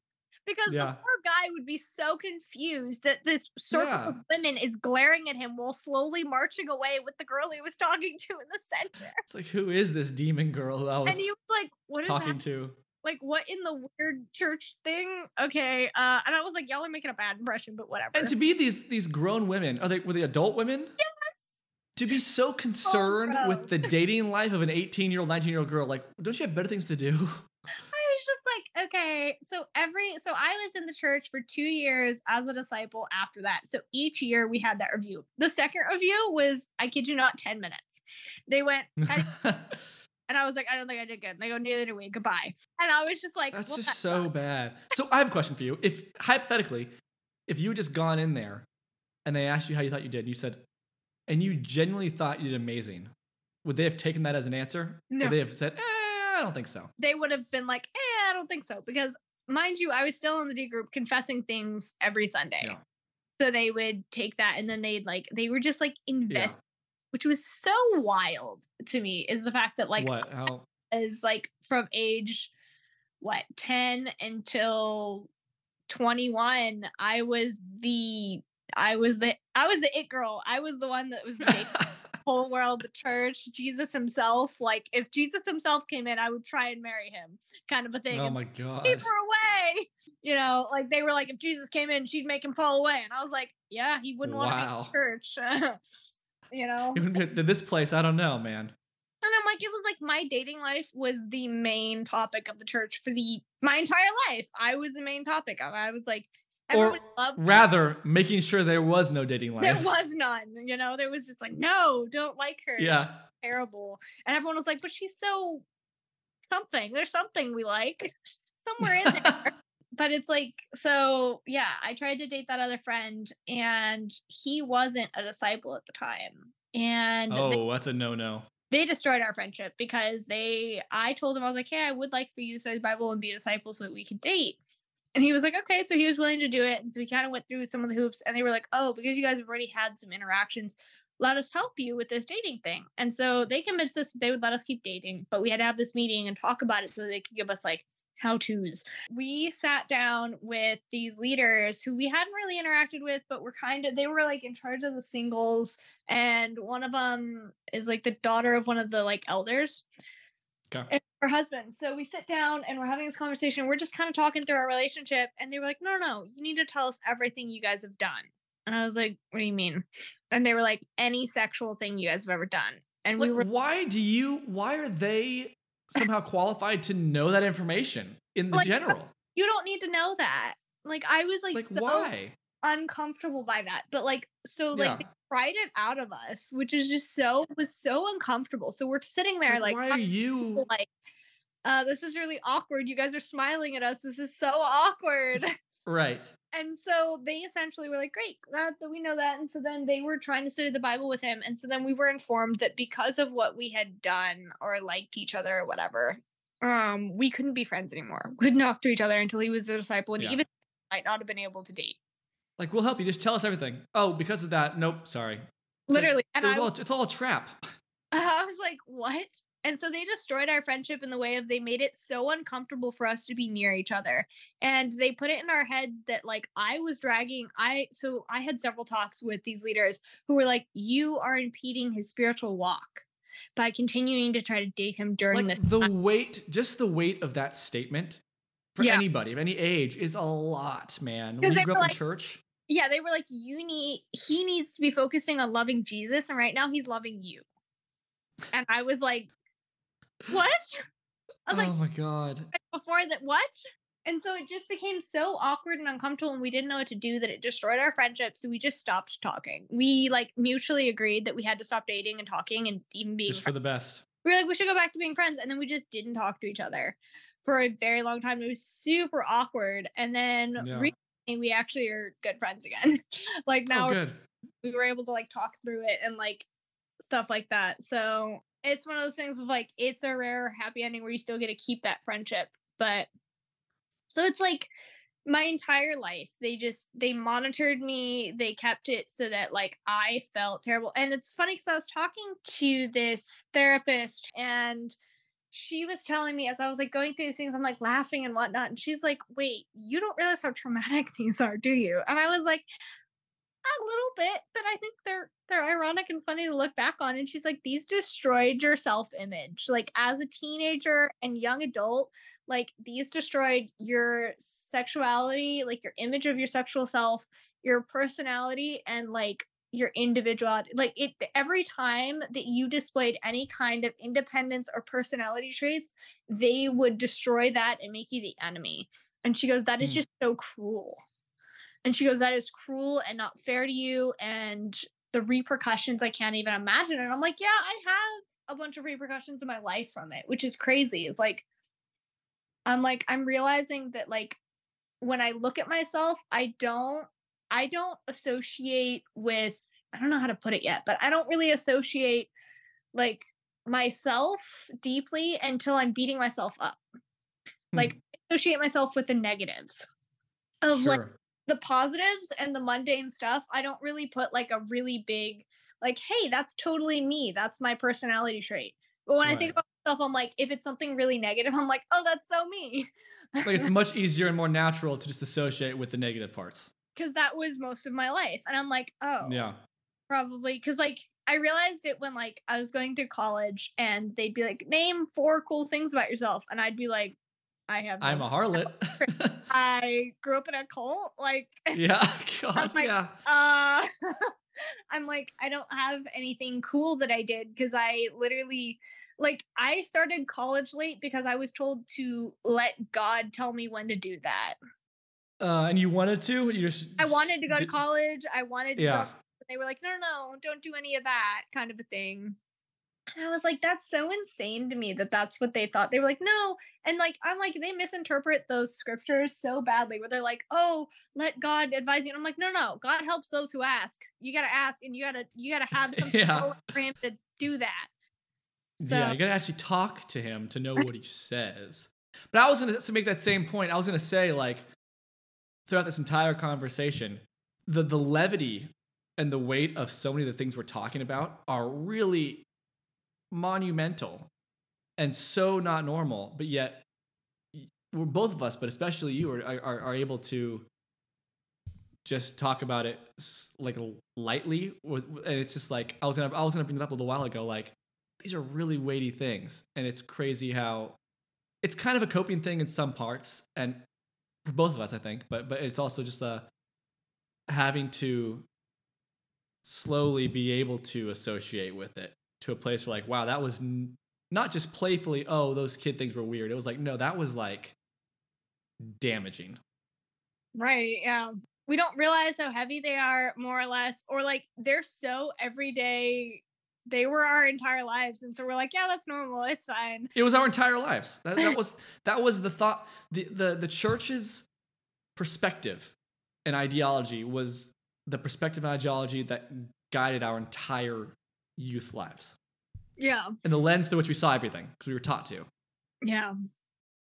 because Yeah. the poor guy would be so confused that this circle of women is glaring at him while slowly marching away with the girl he was talking to in the center It's like who is this demon girl I was and he was like what is talking that to? like what in the weird church thing okay uh and i was like y'all are making a bad impression but whatever And to be these these grown women, are they were they adult women? Yes. To be so concerned with the dating life of an 18 year old, 19 year old girl, like, don't you have better things to do? I was just like, okay. So every so I was in the church for two years as a disciple after that. So each year we had that review. The second review was, I kid you not, 10 minutes. They went and, I was like, I don't think I did good. And they go, neither do we. Goodbye. And I was just like, That's well, just so sucks. bad. So I have a question for you. If hypothetically, if you had just gone in there and they asked you how you thought you did, and you said, and you genuinely thought you did amazing, would they have taken that as an answer? No. Or they have said, eh, I don't think so. They would have been like, eh, I don't think so. Because mind you, I was still in the D group confessing things every Sunday. Yeah. So they would take that and then they'd like, they were just like invest, which was so wild to me is the fact that like what? How? is like from age what 10 until 21 i was the i was the i was the it girl i was the one that was the. whole world, the church, Jesus himself. Like if Jesus himself came in, I would try and marry him, kind of a thing. Oh my god. keep her away. You know, like they were like, if Jesus came in, she'd make him fall away. And I was like, yeah, he wouldn't want to Wow. church. you know? Even this place, I don't know, man. And I'm like, it was like my dating life was the main topic of the church for the my entire life. I was the main topic of. it. I was like, everyone me. Rather, making sure there was no dating life. There was none. You know, there was just like, no, don't like her. Yeah. terrible. And everyone was like, but she's so something. There's something we like somewhere in there. but it's like, so yeah, I tried to date that other friend, and he wasn't a disciple at the time. And they Oh, that's a no-no. they destroyed our friendship because they I told him I was like, Hey, I would like for you to study the Bible and be a disciple so that we could date. And he was like, Okay, so he was willing to do it. And so we kind of went through some of the hoops and they were like, Oh, because you guys have already had some interactions, let us help you with this dating thing. And so they convinced us that they would let us keep dating, but we had to have this meeting and talk about it so they could give us like how to's. We sat down with these leaders who we hadn't really interacted with, but were kind of, they were like in charge of the singles. And one of them is like the daughter of one of the like elders Okay. and her husband. So we sit down and we're having this conversation. We're just kind of talking through our relationship. And they were like, no, no, no, you need to tell us everything you guys have done. And I was like, what do you mean? And they were like, any sexual thing you guys have ever done. And Like, we were why do you? Why are they somehow qualified to know that information in the Like, general? you don't need to know that. Like I was like, Like, so why? uncomfortable by that. But like so like Yeah. they it out of us, which is just so was so uncomfortable. So we're sitting there like, why are you? like uh this is really awkward. You guys are smiling at us. This is so awkward. Right. and so they essentially were like, Great, glad that we know that. And so then they were trying to study the Bible with him. And so then we were informed that because of what we had done or liked each other or whatever, um, we couldn't be friends anymore. We couldn't talk to each other until he was a disciple and Yeah. even might not have been able to date. Like, we'll help you. Just tell us everything. Oh, because of that. Nope. Sorry. It's like, Literally. and it I all, it's all a trap. I was like, what? And so they destroyed our friendship in the way of they made it so uncomfortable for us to be near each other. And they put it in our heads that like I was dragging I so I had several talks with these leaders who were like, You are impeding his spiritual walk by continuing to try to date him during Like this. the time." weight, just the weight of that statement for Yeah. anybody of any age is a lot, man. When you grew up like- in church, yeah, they were like, You need he needs to be focusing on loving Jesus, and right now he's loving you. And I was like, What? I was like, oh my god. before that what and so it just became so awkward and uncomfortable and we didn't know what to do that it destroyed our friendship so we just stopped talking we like mutually agreed that we had to stop dating and talking and even being Just for the best. we were like we should go back to being friends and then we just didn't talk to each other for a very long time it was super awkward and then Yeah. recently we actually are good friends again like oh, now oh, good. we were able to like talk through it and like stuff like that. So it's one of those things of like it's a rare happy ending where you still get to keep that friendship. But so it's like my entire life they just they monitored me they kept it so that like i felt terrible and it's funny because i was talking to this therapist and she was telling me as i was like going through these things i'm like laughing and whatnot and she's like wait you don't realize how traumatic these are do you and i was like a little bit, but I think they're they're ironic and funny to look back on. And she's like, these destroyed your self image. Like as a teenager and young adult, like these destroyed your sexuality, like your image of your sexual self, your personality, and like your individuality. Like it every time that you displayed any kind of independence or personality traits, they would destroy that and make you the enemy. And she goes, that is Hmm. just so cruel. And she goes, That is cruel and not fair to you. And the repercussions I can't even imagine. And I'm like, Yeah, I have a bunch of repercussions in my life from it, which is crazy. It's like, I'm like, I'm realizing that, like, when I look at myself, I don't, I don't associate with, I don't know how to put it yet, but I don't really associate like myself deeply until I'm beating myself up. Hmm. Like, associate myself with the negatives of like, Sure. The positives and the mundane stuff, I don't really put like a really big, like, hey, that's totally me. That's my personality trait. But when I think about myself, I'm like, if it's something really negative, I'm like, oh, that's so me. like it's much easier and more natural to just associate with the negative parts. Because that was most of my life. And I'm like, oh, Yeah. probably. Because like I realized it when like I was going through college and they'd be like, name four cool things about yourself. And I'd be like, I have I'm a harlot. I grew up in a cult. Like yeah, God, like, yeah. uh I'm like, I don't have anything cool that I did because I literally like I started college late because I was told to let God tell me when to do that. Uh, and you wanted to? You just I wanted to go to college. I wanted to Yeah. but they were like, no, no, no, don't do any of that kind of a thing. And I was like, that's so insane to me that that's what they thought. They were like, no. And like, I'm like, they misinterpret those scriptures so badly where they're like, oh, let God advise you. And I'm like, no, no, God helps those who ask. You got to ask and you got to, you got to have something Yeah. for him to do that. So, yeah, you gotta actually talk to him to know what he says. But I was gonna to make that same point. I was gonna say like throughout this entire conversation, the the levity and the weight of so many of the things we're talking about are really monumental and so not normal. But yet, we're both of us, but especially you, are are, are able to just talk about it like lightly, and it's just like I was gonna I was gonna bring it up a little while ago, like these are really weighty things and it's crazy how it's kind of a coping thing in some parts and for both of us i think but but it's also just uh having to slowly be able to associate with it to a place where like wow that was n- not just playfully oh those kid things were weird it was like no that was like damaging right. Yeah. We don't realize how heavy they are, more or less, or like they're so everyday. They were our entire lives. And so we're like, yeah, that's normal. It's fine. It was our entire lives. That, that was that was the thought. The, the the church's perspective and ideology was the perspective and ideology that guided our entire youth lives Yeah. and the lens through which we saw everything because we were taught to. Yeah.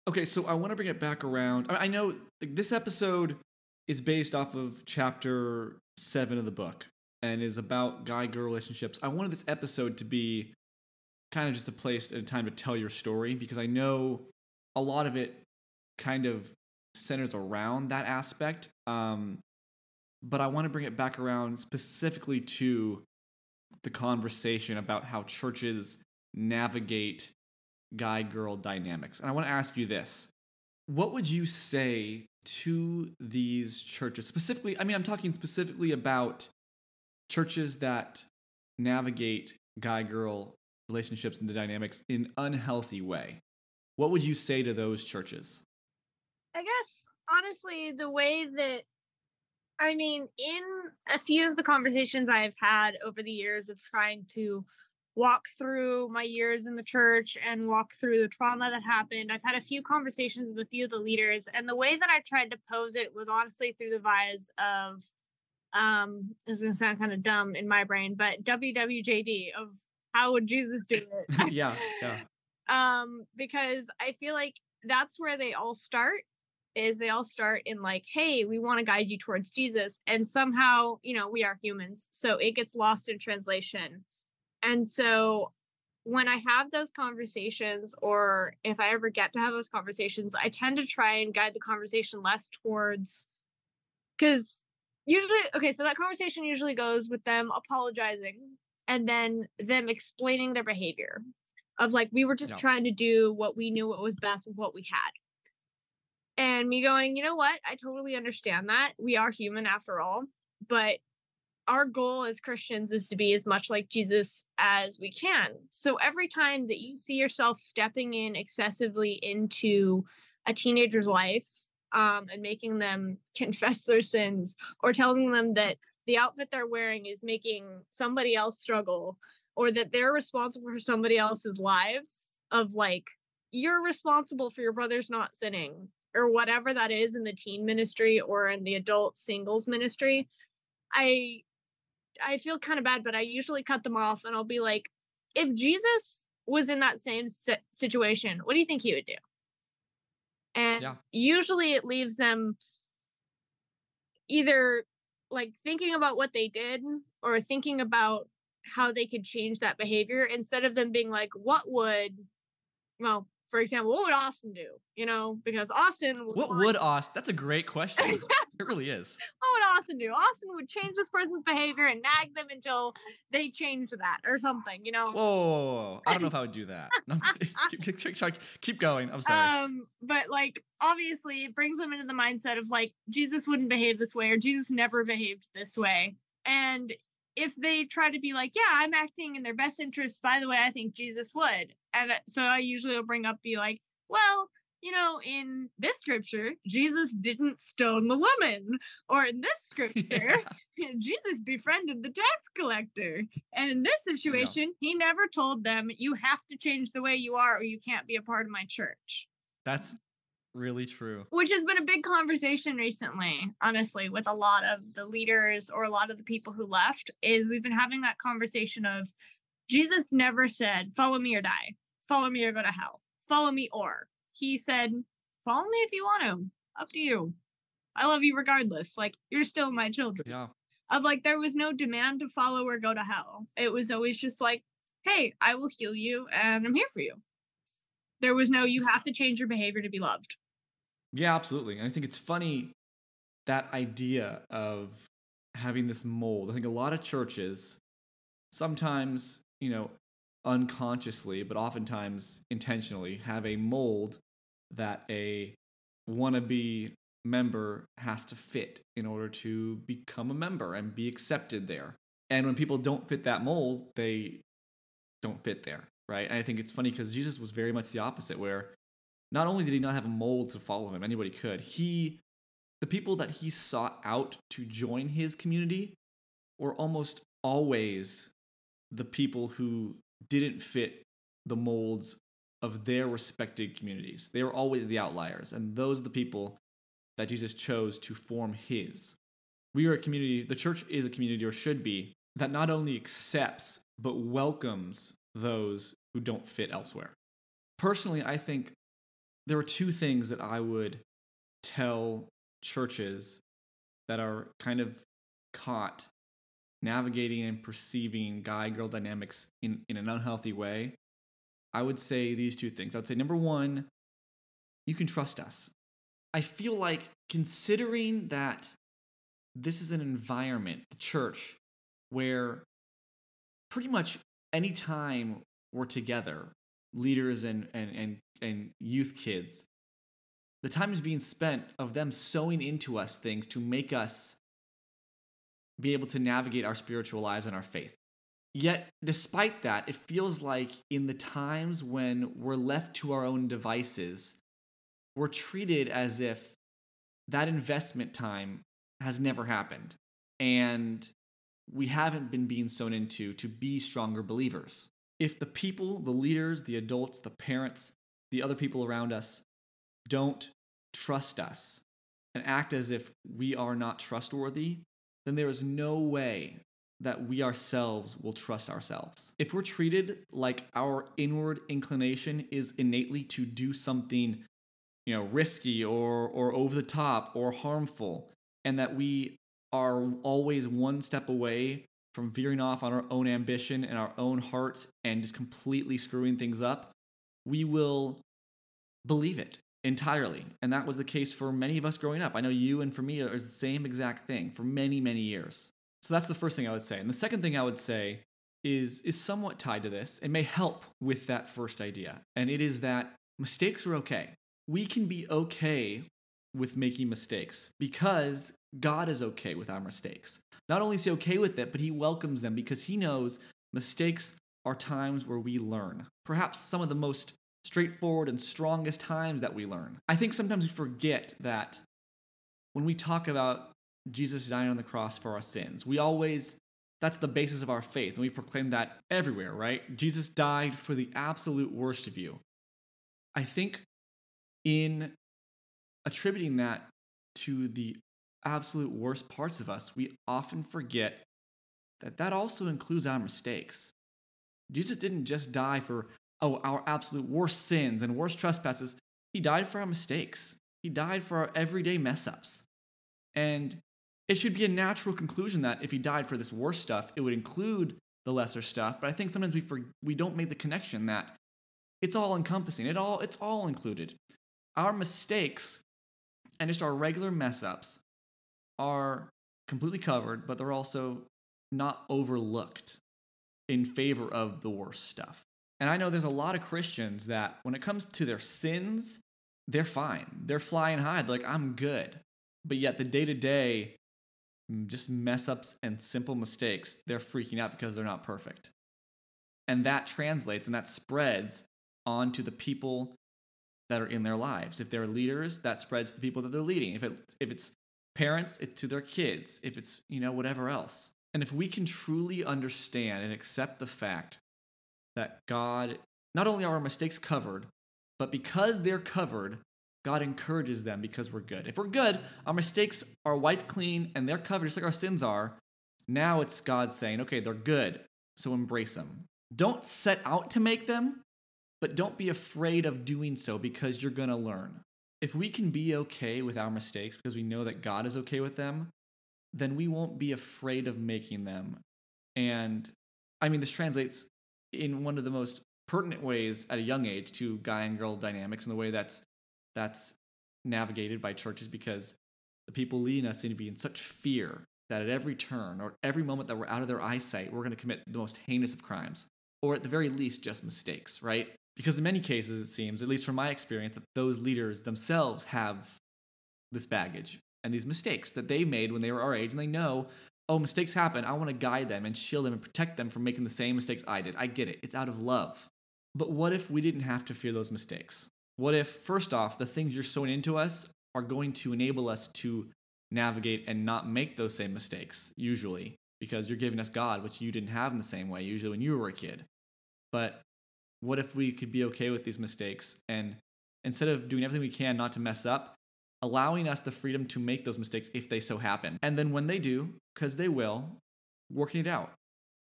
Okay, so I want to bring it back around. I I know this episode is based off of chapter seven of the book and is about guy girl relationships. I wanted this episode to be kind of just a place and a time to tell your story because I know a lot of it kind of centers around that aspect. Um, but I want to bring it back around specifically to the conversation about how churches navigate guy girl dynamics. And I want to ask you this What would you say to these churches? Specifically, I mean, I'm talking specifically about churches that navigate guy girl relationships and the dynamics in unhealthy way. What would you say to those churches? I guess honestly, the way that I mean, in a few of the conversations I've had over the years of trying to walk through my years in the church and walk through the trauma that happened, I've had a few conversations with a few of the leaders, and the way that I tried to pose it was honestly through the vise of um this is gonna sound kind of dumb in my brain, but WWJD of how would Jesus do it? yeah, yeah. um because i feel like that's where they all start is they all start in like hey we want to guide you towards jesus and somehow you know we are humans so it gets lost in translation and so when i have those conversations or if i ever get to have those conversations i tend to try and guide the conversation less towards because usually okay so that conversation usually goes with them apologizing and then them explaining their behavior of like we were just Yeah. trying to do what we knew what was best with what we had and me going you know what? I totally understand that. We are human after all but our goal as christians is to be as much like jesus as we can. So every time that you see yourself stepping in excessively into a teenager's life um, and making them confess their sins or telling them that the outfit they're wearing is making somebody else struggle or that they're responsible for somebody else's lives of like you're responsible for your brother's not sinning or whatever that is in the teen ministry or in the adult singles ministry i i feel kind of bad but i usually cut them off and i'll be like if jesus was in that same situation what do you think he would do and Yeah. usually it leaves them either like thinking about what they did or thinking about how they could change that behavior instead of them being like what would well for example, what would Austin do? You know, because Austin would What would Austin? That's a great question. it really is. what would Austin do? Austin would change this person's behavior and nag them until they change that or something, you know. Whoa, whoa, whoa. I don't know if I would do that. Keep going. I'm sorry. Um, but like obviously it brings them into the mindset of like Jesus wouldn't behave this way or Jesus never behaved this way. And if they try to be like, yeah, I'm acting in their best interest, by the way, I think Jesus would. And uh, so I usually will bring up, be like, well, you know, in this scripture, Jesus didn't stone the woman. Or in this scripture, Yeah. Jesus befriended the tax collector. And in this situation, he never told them, you have to change the way you are or you can't be a part of my church That's really true. which has been a big conversation recently honestly with a lot of the leaders or a lot of the people who left is we've been having that conversation of jesus never said follow me or die. Follow me or go to hell. Follow me or he said follow me if you want to. Up to you. I love you regardless. Like you're still my children. Yeah. of like there was no demand to follow or go to hell. It was always just like hey i will heal you and i'm here for you there was no you have to change your behavior to be loved Yeah, absolutely. And I think it's funny that idea of having this mold. I think a lot of churches sometimes, you know, unconsciously, but oftentimes intentionally, have a mold that a wannabe member has to fit in order to become a member and be accepted there. And when people don't fit that mold, they don't fit there, right? And I think it's funny because Jesus was very much the opposite, where not only did he not have a mold to follow him, anybody could, he, the people that he sought out to join his community were almost always the people who didn't fit the molds of their respected communities. They were always the outliers, and those are the people that Jesus chose to form his. We are a community, the church is a community, or should be, that not only accepts, but welcomes those who don't fit elsewhere. Personally, I think there are two things that I would tell churches that are kind of caught navigating and perceiving guy girl dynamics in, in an unhealthy way. I would say these two things. I would say number one, you can trust us. I feel like considering that this is an environment, the church, where pretty much anytime we're together, leaders and, and, and, and youth kids, the time is being spent of them sowing into us things to make us be able to navigate our spiritual lives and our faith. Yet, despite that, it feels like in the times when we're left to our own devices, we're treated as if that investment time has never happened. And we haven't been being sown into to be stronger believers. If the people, the leaders, the adults, the parents, the other people around us don't trust us and act as if we are not trustworthy, then there is no way that we ourselves will trust ourselves. If we're treated like our inward inclination is innately to do something, you know, risky or or over the top or harmful, and that we are always one step away from veering off on our own ambition and our own hearts and just completely screwing things up, we will believe it entirely. And that was the case for many of us growing up. I know you and for me was the same exact thing for many, many years. So that's the first thing I would say. And the second thing I would say is is somewhat tied to this. It may help with that first idea. And it is that mistakes are okay. We can be okay with making mistakes because God is okay with our mistakes. Not only is he okay with it, but he welcomes them because he knows mistakes are times where we learn. Perhaps some of the most straightforward and strongest times that we learn. I think sometimes we forget that when we talk about Jesus dying on the cross for our sins, we always that's the basis of our faith, and we proclaim that everywhere, right? Jesus died for the absolute worst of you. I think in attributing that to the absolute worst parts of us, we often forget that that also includes our mistakes. Jesus didn't just die for oh our absolute worst sins and worst trespasses. He died for our mistakes. He died for our everyday mess ups. And it should be a natural conclusion that if he died for this worst stuff, it would include the lesser stuff. But I think sometimes we for, we don't make the connection that It's all encompassing. It all it's all included. Our mistakes and just our regular mess ups are completely covered, but they're also not overlooked in favor of the worst stuff. And I know there's a lot of Christians that when it comes to their sins, they're fine. They're flying high. They're like, I'm good. But yet the day to day, just mess ups and simple mistakes, they're freaking out because they're not perfect. And that translates and that spreads onto the people that are in their lives. If they're leaders, that spreads to the people that they're leading. If it if it's parents, it's to their kids. If it's, you know, whatever else. And if we can truly understand and accept the fact that God, not only are our mistakes covered, but because they're covered, God encourages them because we're good. If we're good, our mistakes are wiped clean and they're covered just like our sins are. Now it's God saying, okay, they're good, so embrace them. Don't set out to make them, but don't be afraid of doing so because you're going to learn. If we can be okay with our mistakes because we know that God is okay with them, then we won't be afraid of making them. And I mean, this translates in one of the most pertinent ways at a young age to guy and girl dynamics and the way that's that's navigated by churches because the people leading us seem to be in such fear that at every turn or every moment that we're out of their eyesight, we're going to commit the most heinous of crimes, or at the very least, just mistakes, right? Because in many cases, it seems, at least from my experience, that those leaders themselves have this baggage and these mistakes that they made when they were our age, and they know, oh, mistakes happen. I want to guide them and shield them and protect them from making the same mistakes I did. I get it. It's out of love. But what if we didn't have to fear those mistakes? What if, first off, the things you're sowing into us are going to enable us to navigate and not make those same mistakes, usually, because you're giving us God, which you didn't have in the same way, usually when you were a kid. But what if we could be okay with these mistakes and instead of doing everything we can not to mess up, allowing us the freedom to make those mistakes if they so happen. And then when they do, because they will, working it out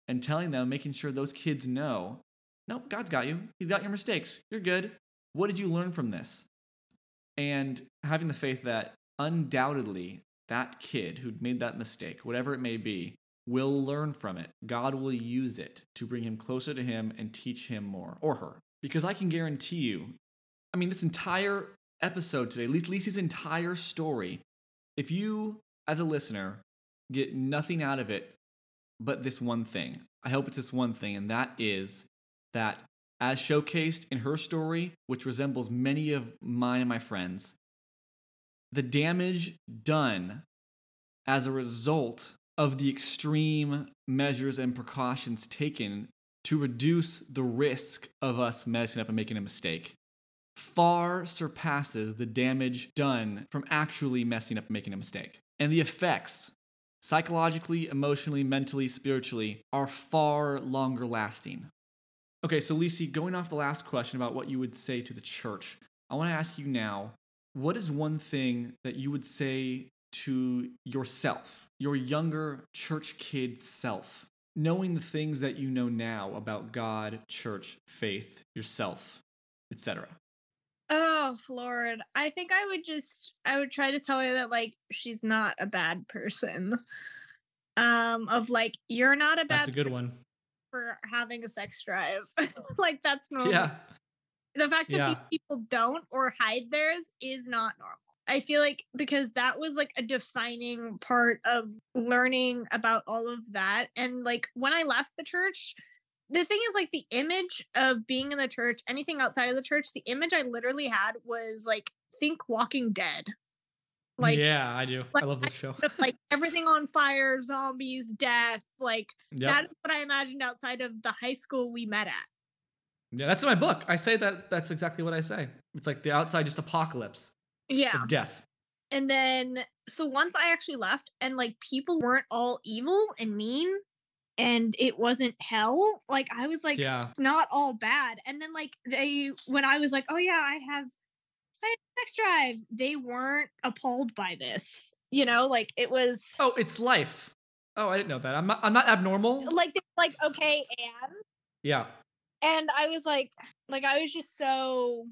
and telling them, making sure those kids know, nope, God's got you. He's got your mistakes. You're good. What did you learn from this? And having the faith that undoubtedly that kid who made that mistake, whatever it may be, will learn from it. God will use it to bring him closer to him and teach him more, or her. Because I can guarantee you, I mean, this entire episode today, Lisi's entire story, if you, as a listener, get nothing out of it but this one thing, I hope it's this one thing, and that is that as showcased in her story, which resembles many of mine and my friends, the damage done as a result of the extreme measures and precautions taken to reduce the risk of us messing up and making a mistake far surpasses the damage done from actually messing up and making a mistake. And the effects, psychologically, emotionally, mentally, spiritually, are far longer lasting. Okay, so Lisi, going off the last question about what you would say to the church, I want to ask you now what is one thing that you would say to yourself, your younger church kid self, knowing the things that you know now about God, church, faith, yourself, etc.? Oh Lord, I think I would just I would try to tell her that like she's not a bad person. Um, of like you're not a bad. That's a good one. For having a sex drive, like that's normal. Yeah. The fact that Yeah. these people don't or hide theirs is not normal. I feel like because that was like a defining part of learning about all of that. And like when I left the church, the thing is like the image of being in the church, anything outside of the church, the image I literally had was like think Walking Dead. Like yeah, I do. like, I love this show. like everything on fire, zombies, death, like Yep. that is what I imagined outside of the high school we met at. yeah, that's in my book. I say that. That's exactly what I say. It's like the outside just apocalypse, Yeah. death. And then so once I actually left and like people weren't all evil and mean and it wasn't hell, like I was like yeah, it's not all bad. And then like they when I was like, "Oh yeah, I have I sex drive." They weren't appalled by this. You know, like it was Oh, it's life. Oh, I didn't know that. I'm not, I'm not abnormal. like like, "Okay, and Yeah. and I was like like I was just so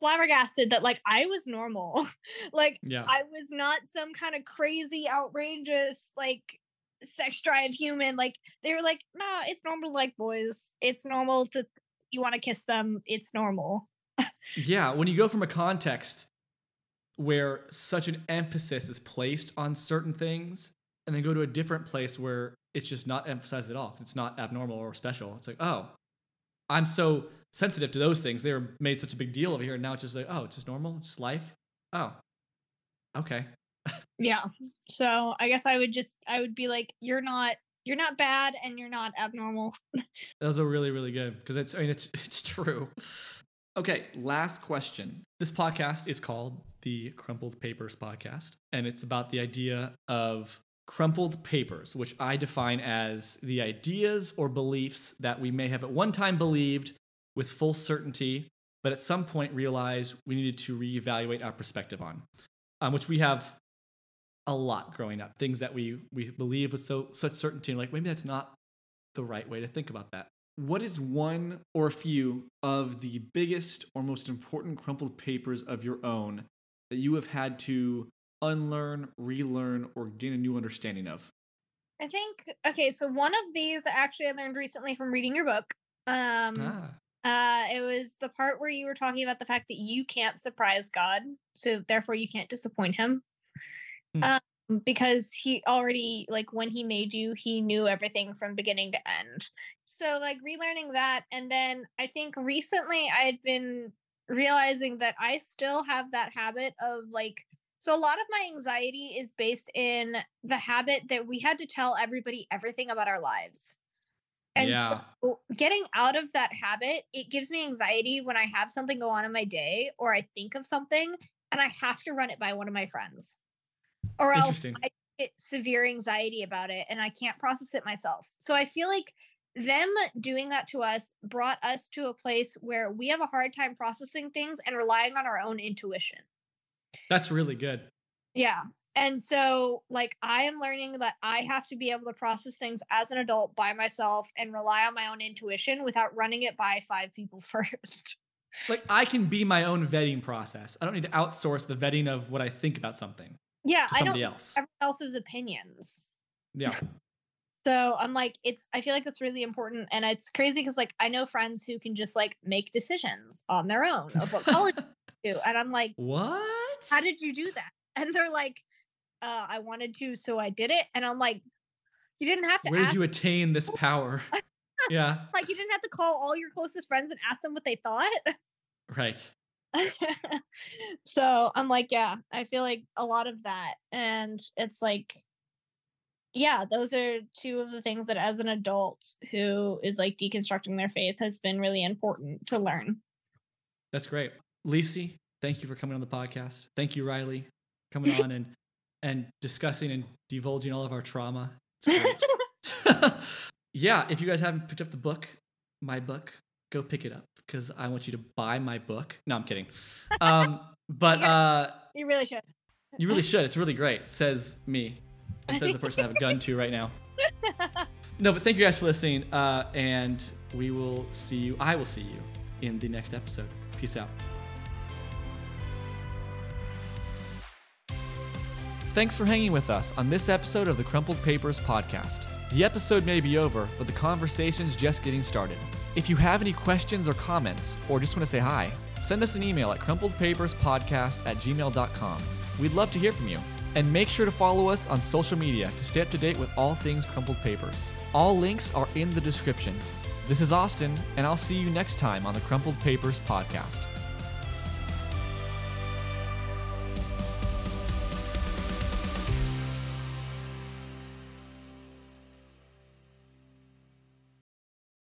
flabbergasted that like I was normal. like Yeah. I was not some kind of crazy, outrageous, like sex drive human. Like they were like, nah, it's normal to like boys. It's normal to you want to kiss them, it's normal. Yeah, when you go from a context where such an emphasis is placed on certain things, and then go to a different place where it's just not emphasized at all. It's not abnormal or special. It's like, oh, I'm so sensitive to those things. They were made such a big deal over here, and now it's just like, oh, it's just normal. It's just life. Oh, okay. Yeah. So I guess I would just I would be like, you're not you're not bad and you're not abnormal. Those are really, really good because it's. I mean, it's it's true. Okay, last question. This podcast is called the Crumpled Papers Podcast, and it's about the idea of crumpled papers, which I define as the ideas or beliefs that we may have at one time believed with full certainty, but at some point realized we needed to reevaluate our perspective on, um, which we have a lot growing up. Things that we we believe with so such certainty, and like maybe that's not the right way to think about that. What is one or a few of the biggest or most important crumpled papers of your own that you have had to unlearn, relearn, or gain a new understanding of? I think okay, so one of these actually I learned recently from reading your book. Um Ah, uh it was the part where you were talking about the fact that you can't surprise God, so therefore you can't disappoint him. Hmm. Um because he already like when he made you, he knew everything from beginning to end. So like relearning that and then I think recently I had been realizing that I still have that habit of like so a lot of my anxiety is based in the habit that we had to tell everybody everything about our lives. And yeah. so getting out of that habit, it gives me anxiety when I have something go on in my day or I think of something and I have to run it by one of my friends. Or else I get severe anxiety about it and I can't process it myself. So I feel like them doing that to us brought us to a place where we have a hard time processing things and relying on our own intuition. That's really good. Yeah. And so, like, I am learning that I have to be able to process things as an adult by myself and rely on my own intuition without running it by five people first. Like I can be my own vetting process. I don't need to outsource the vetting of what I think about something yeah, I don't somebody else. everyone else's opinions. Yeah. So I'm like, it's I feel like that's really important. And it's crazy because like I know friends who can just like make decisions on their own of what college to do. And I'm like, What? how did you do that? And they're like, uh, I wanted to, so I did it. And I'm like, you didn't have to Where did you attain this power? yeah. like you didn't have to call all your closest friends and ask them what they thought. Right. so I'm like, yeah, I feel like a lot of that. And it's like, yeah, those are two of the things that as an adult who is like deconstructing their faith has been really important to learn. That's great. Lisi, thank you for coming on the podcast. Thank you, Riley, coming on and and discussing and divulging all of our trauma. It's great. yeah, if you guys haven't picked up the book, my book, go pick it up because I want you to buy my book. No, I'm kidding. Um, but uh, you really should. you really should. It's really great. Says me. And says the person I have a gun to right now. No, but thank you guys for listening. Uh, and we will see you. I will see you in the next episode. Peace out. Thanks for hanging with us on this episode of the Crumpled Papers podcast. The episode may be over, but the conversation's just getting started. If you have any questions or comments, or just want to say hi, send us an email at crumpledpaperspodcast at gmail.com. We'd love to hear from you. And make sure to follow us on social media to stay up to date with all things Crumpled Papers. All links are in the description. This is Austin, and I'll see you next time on the Crumpled Papers podcast.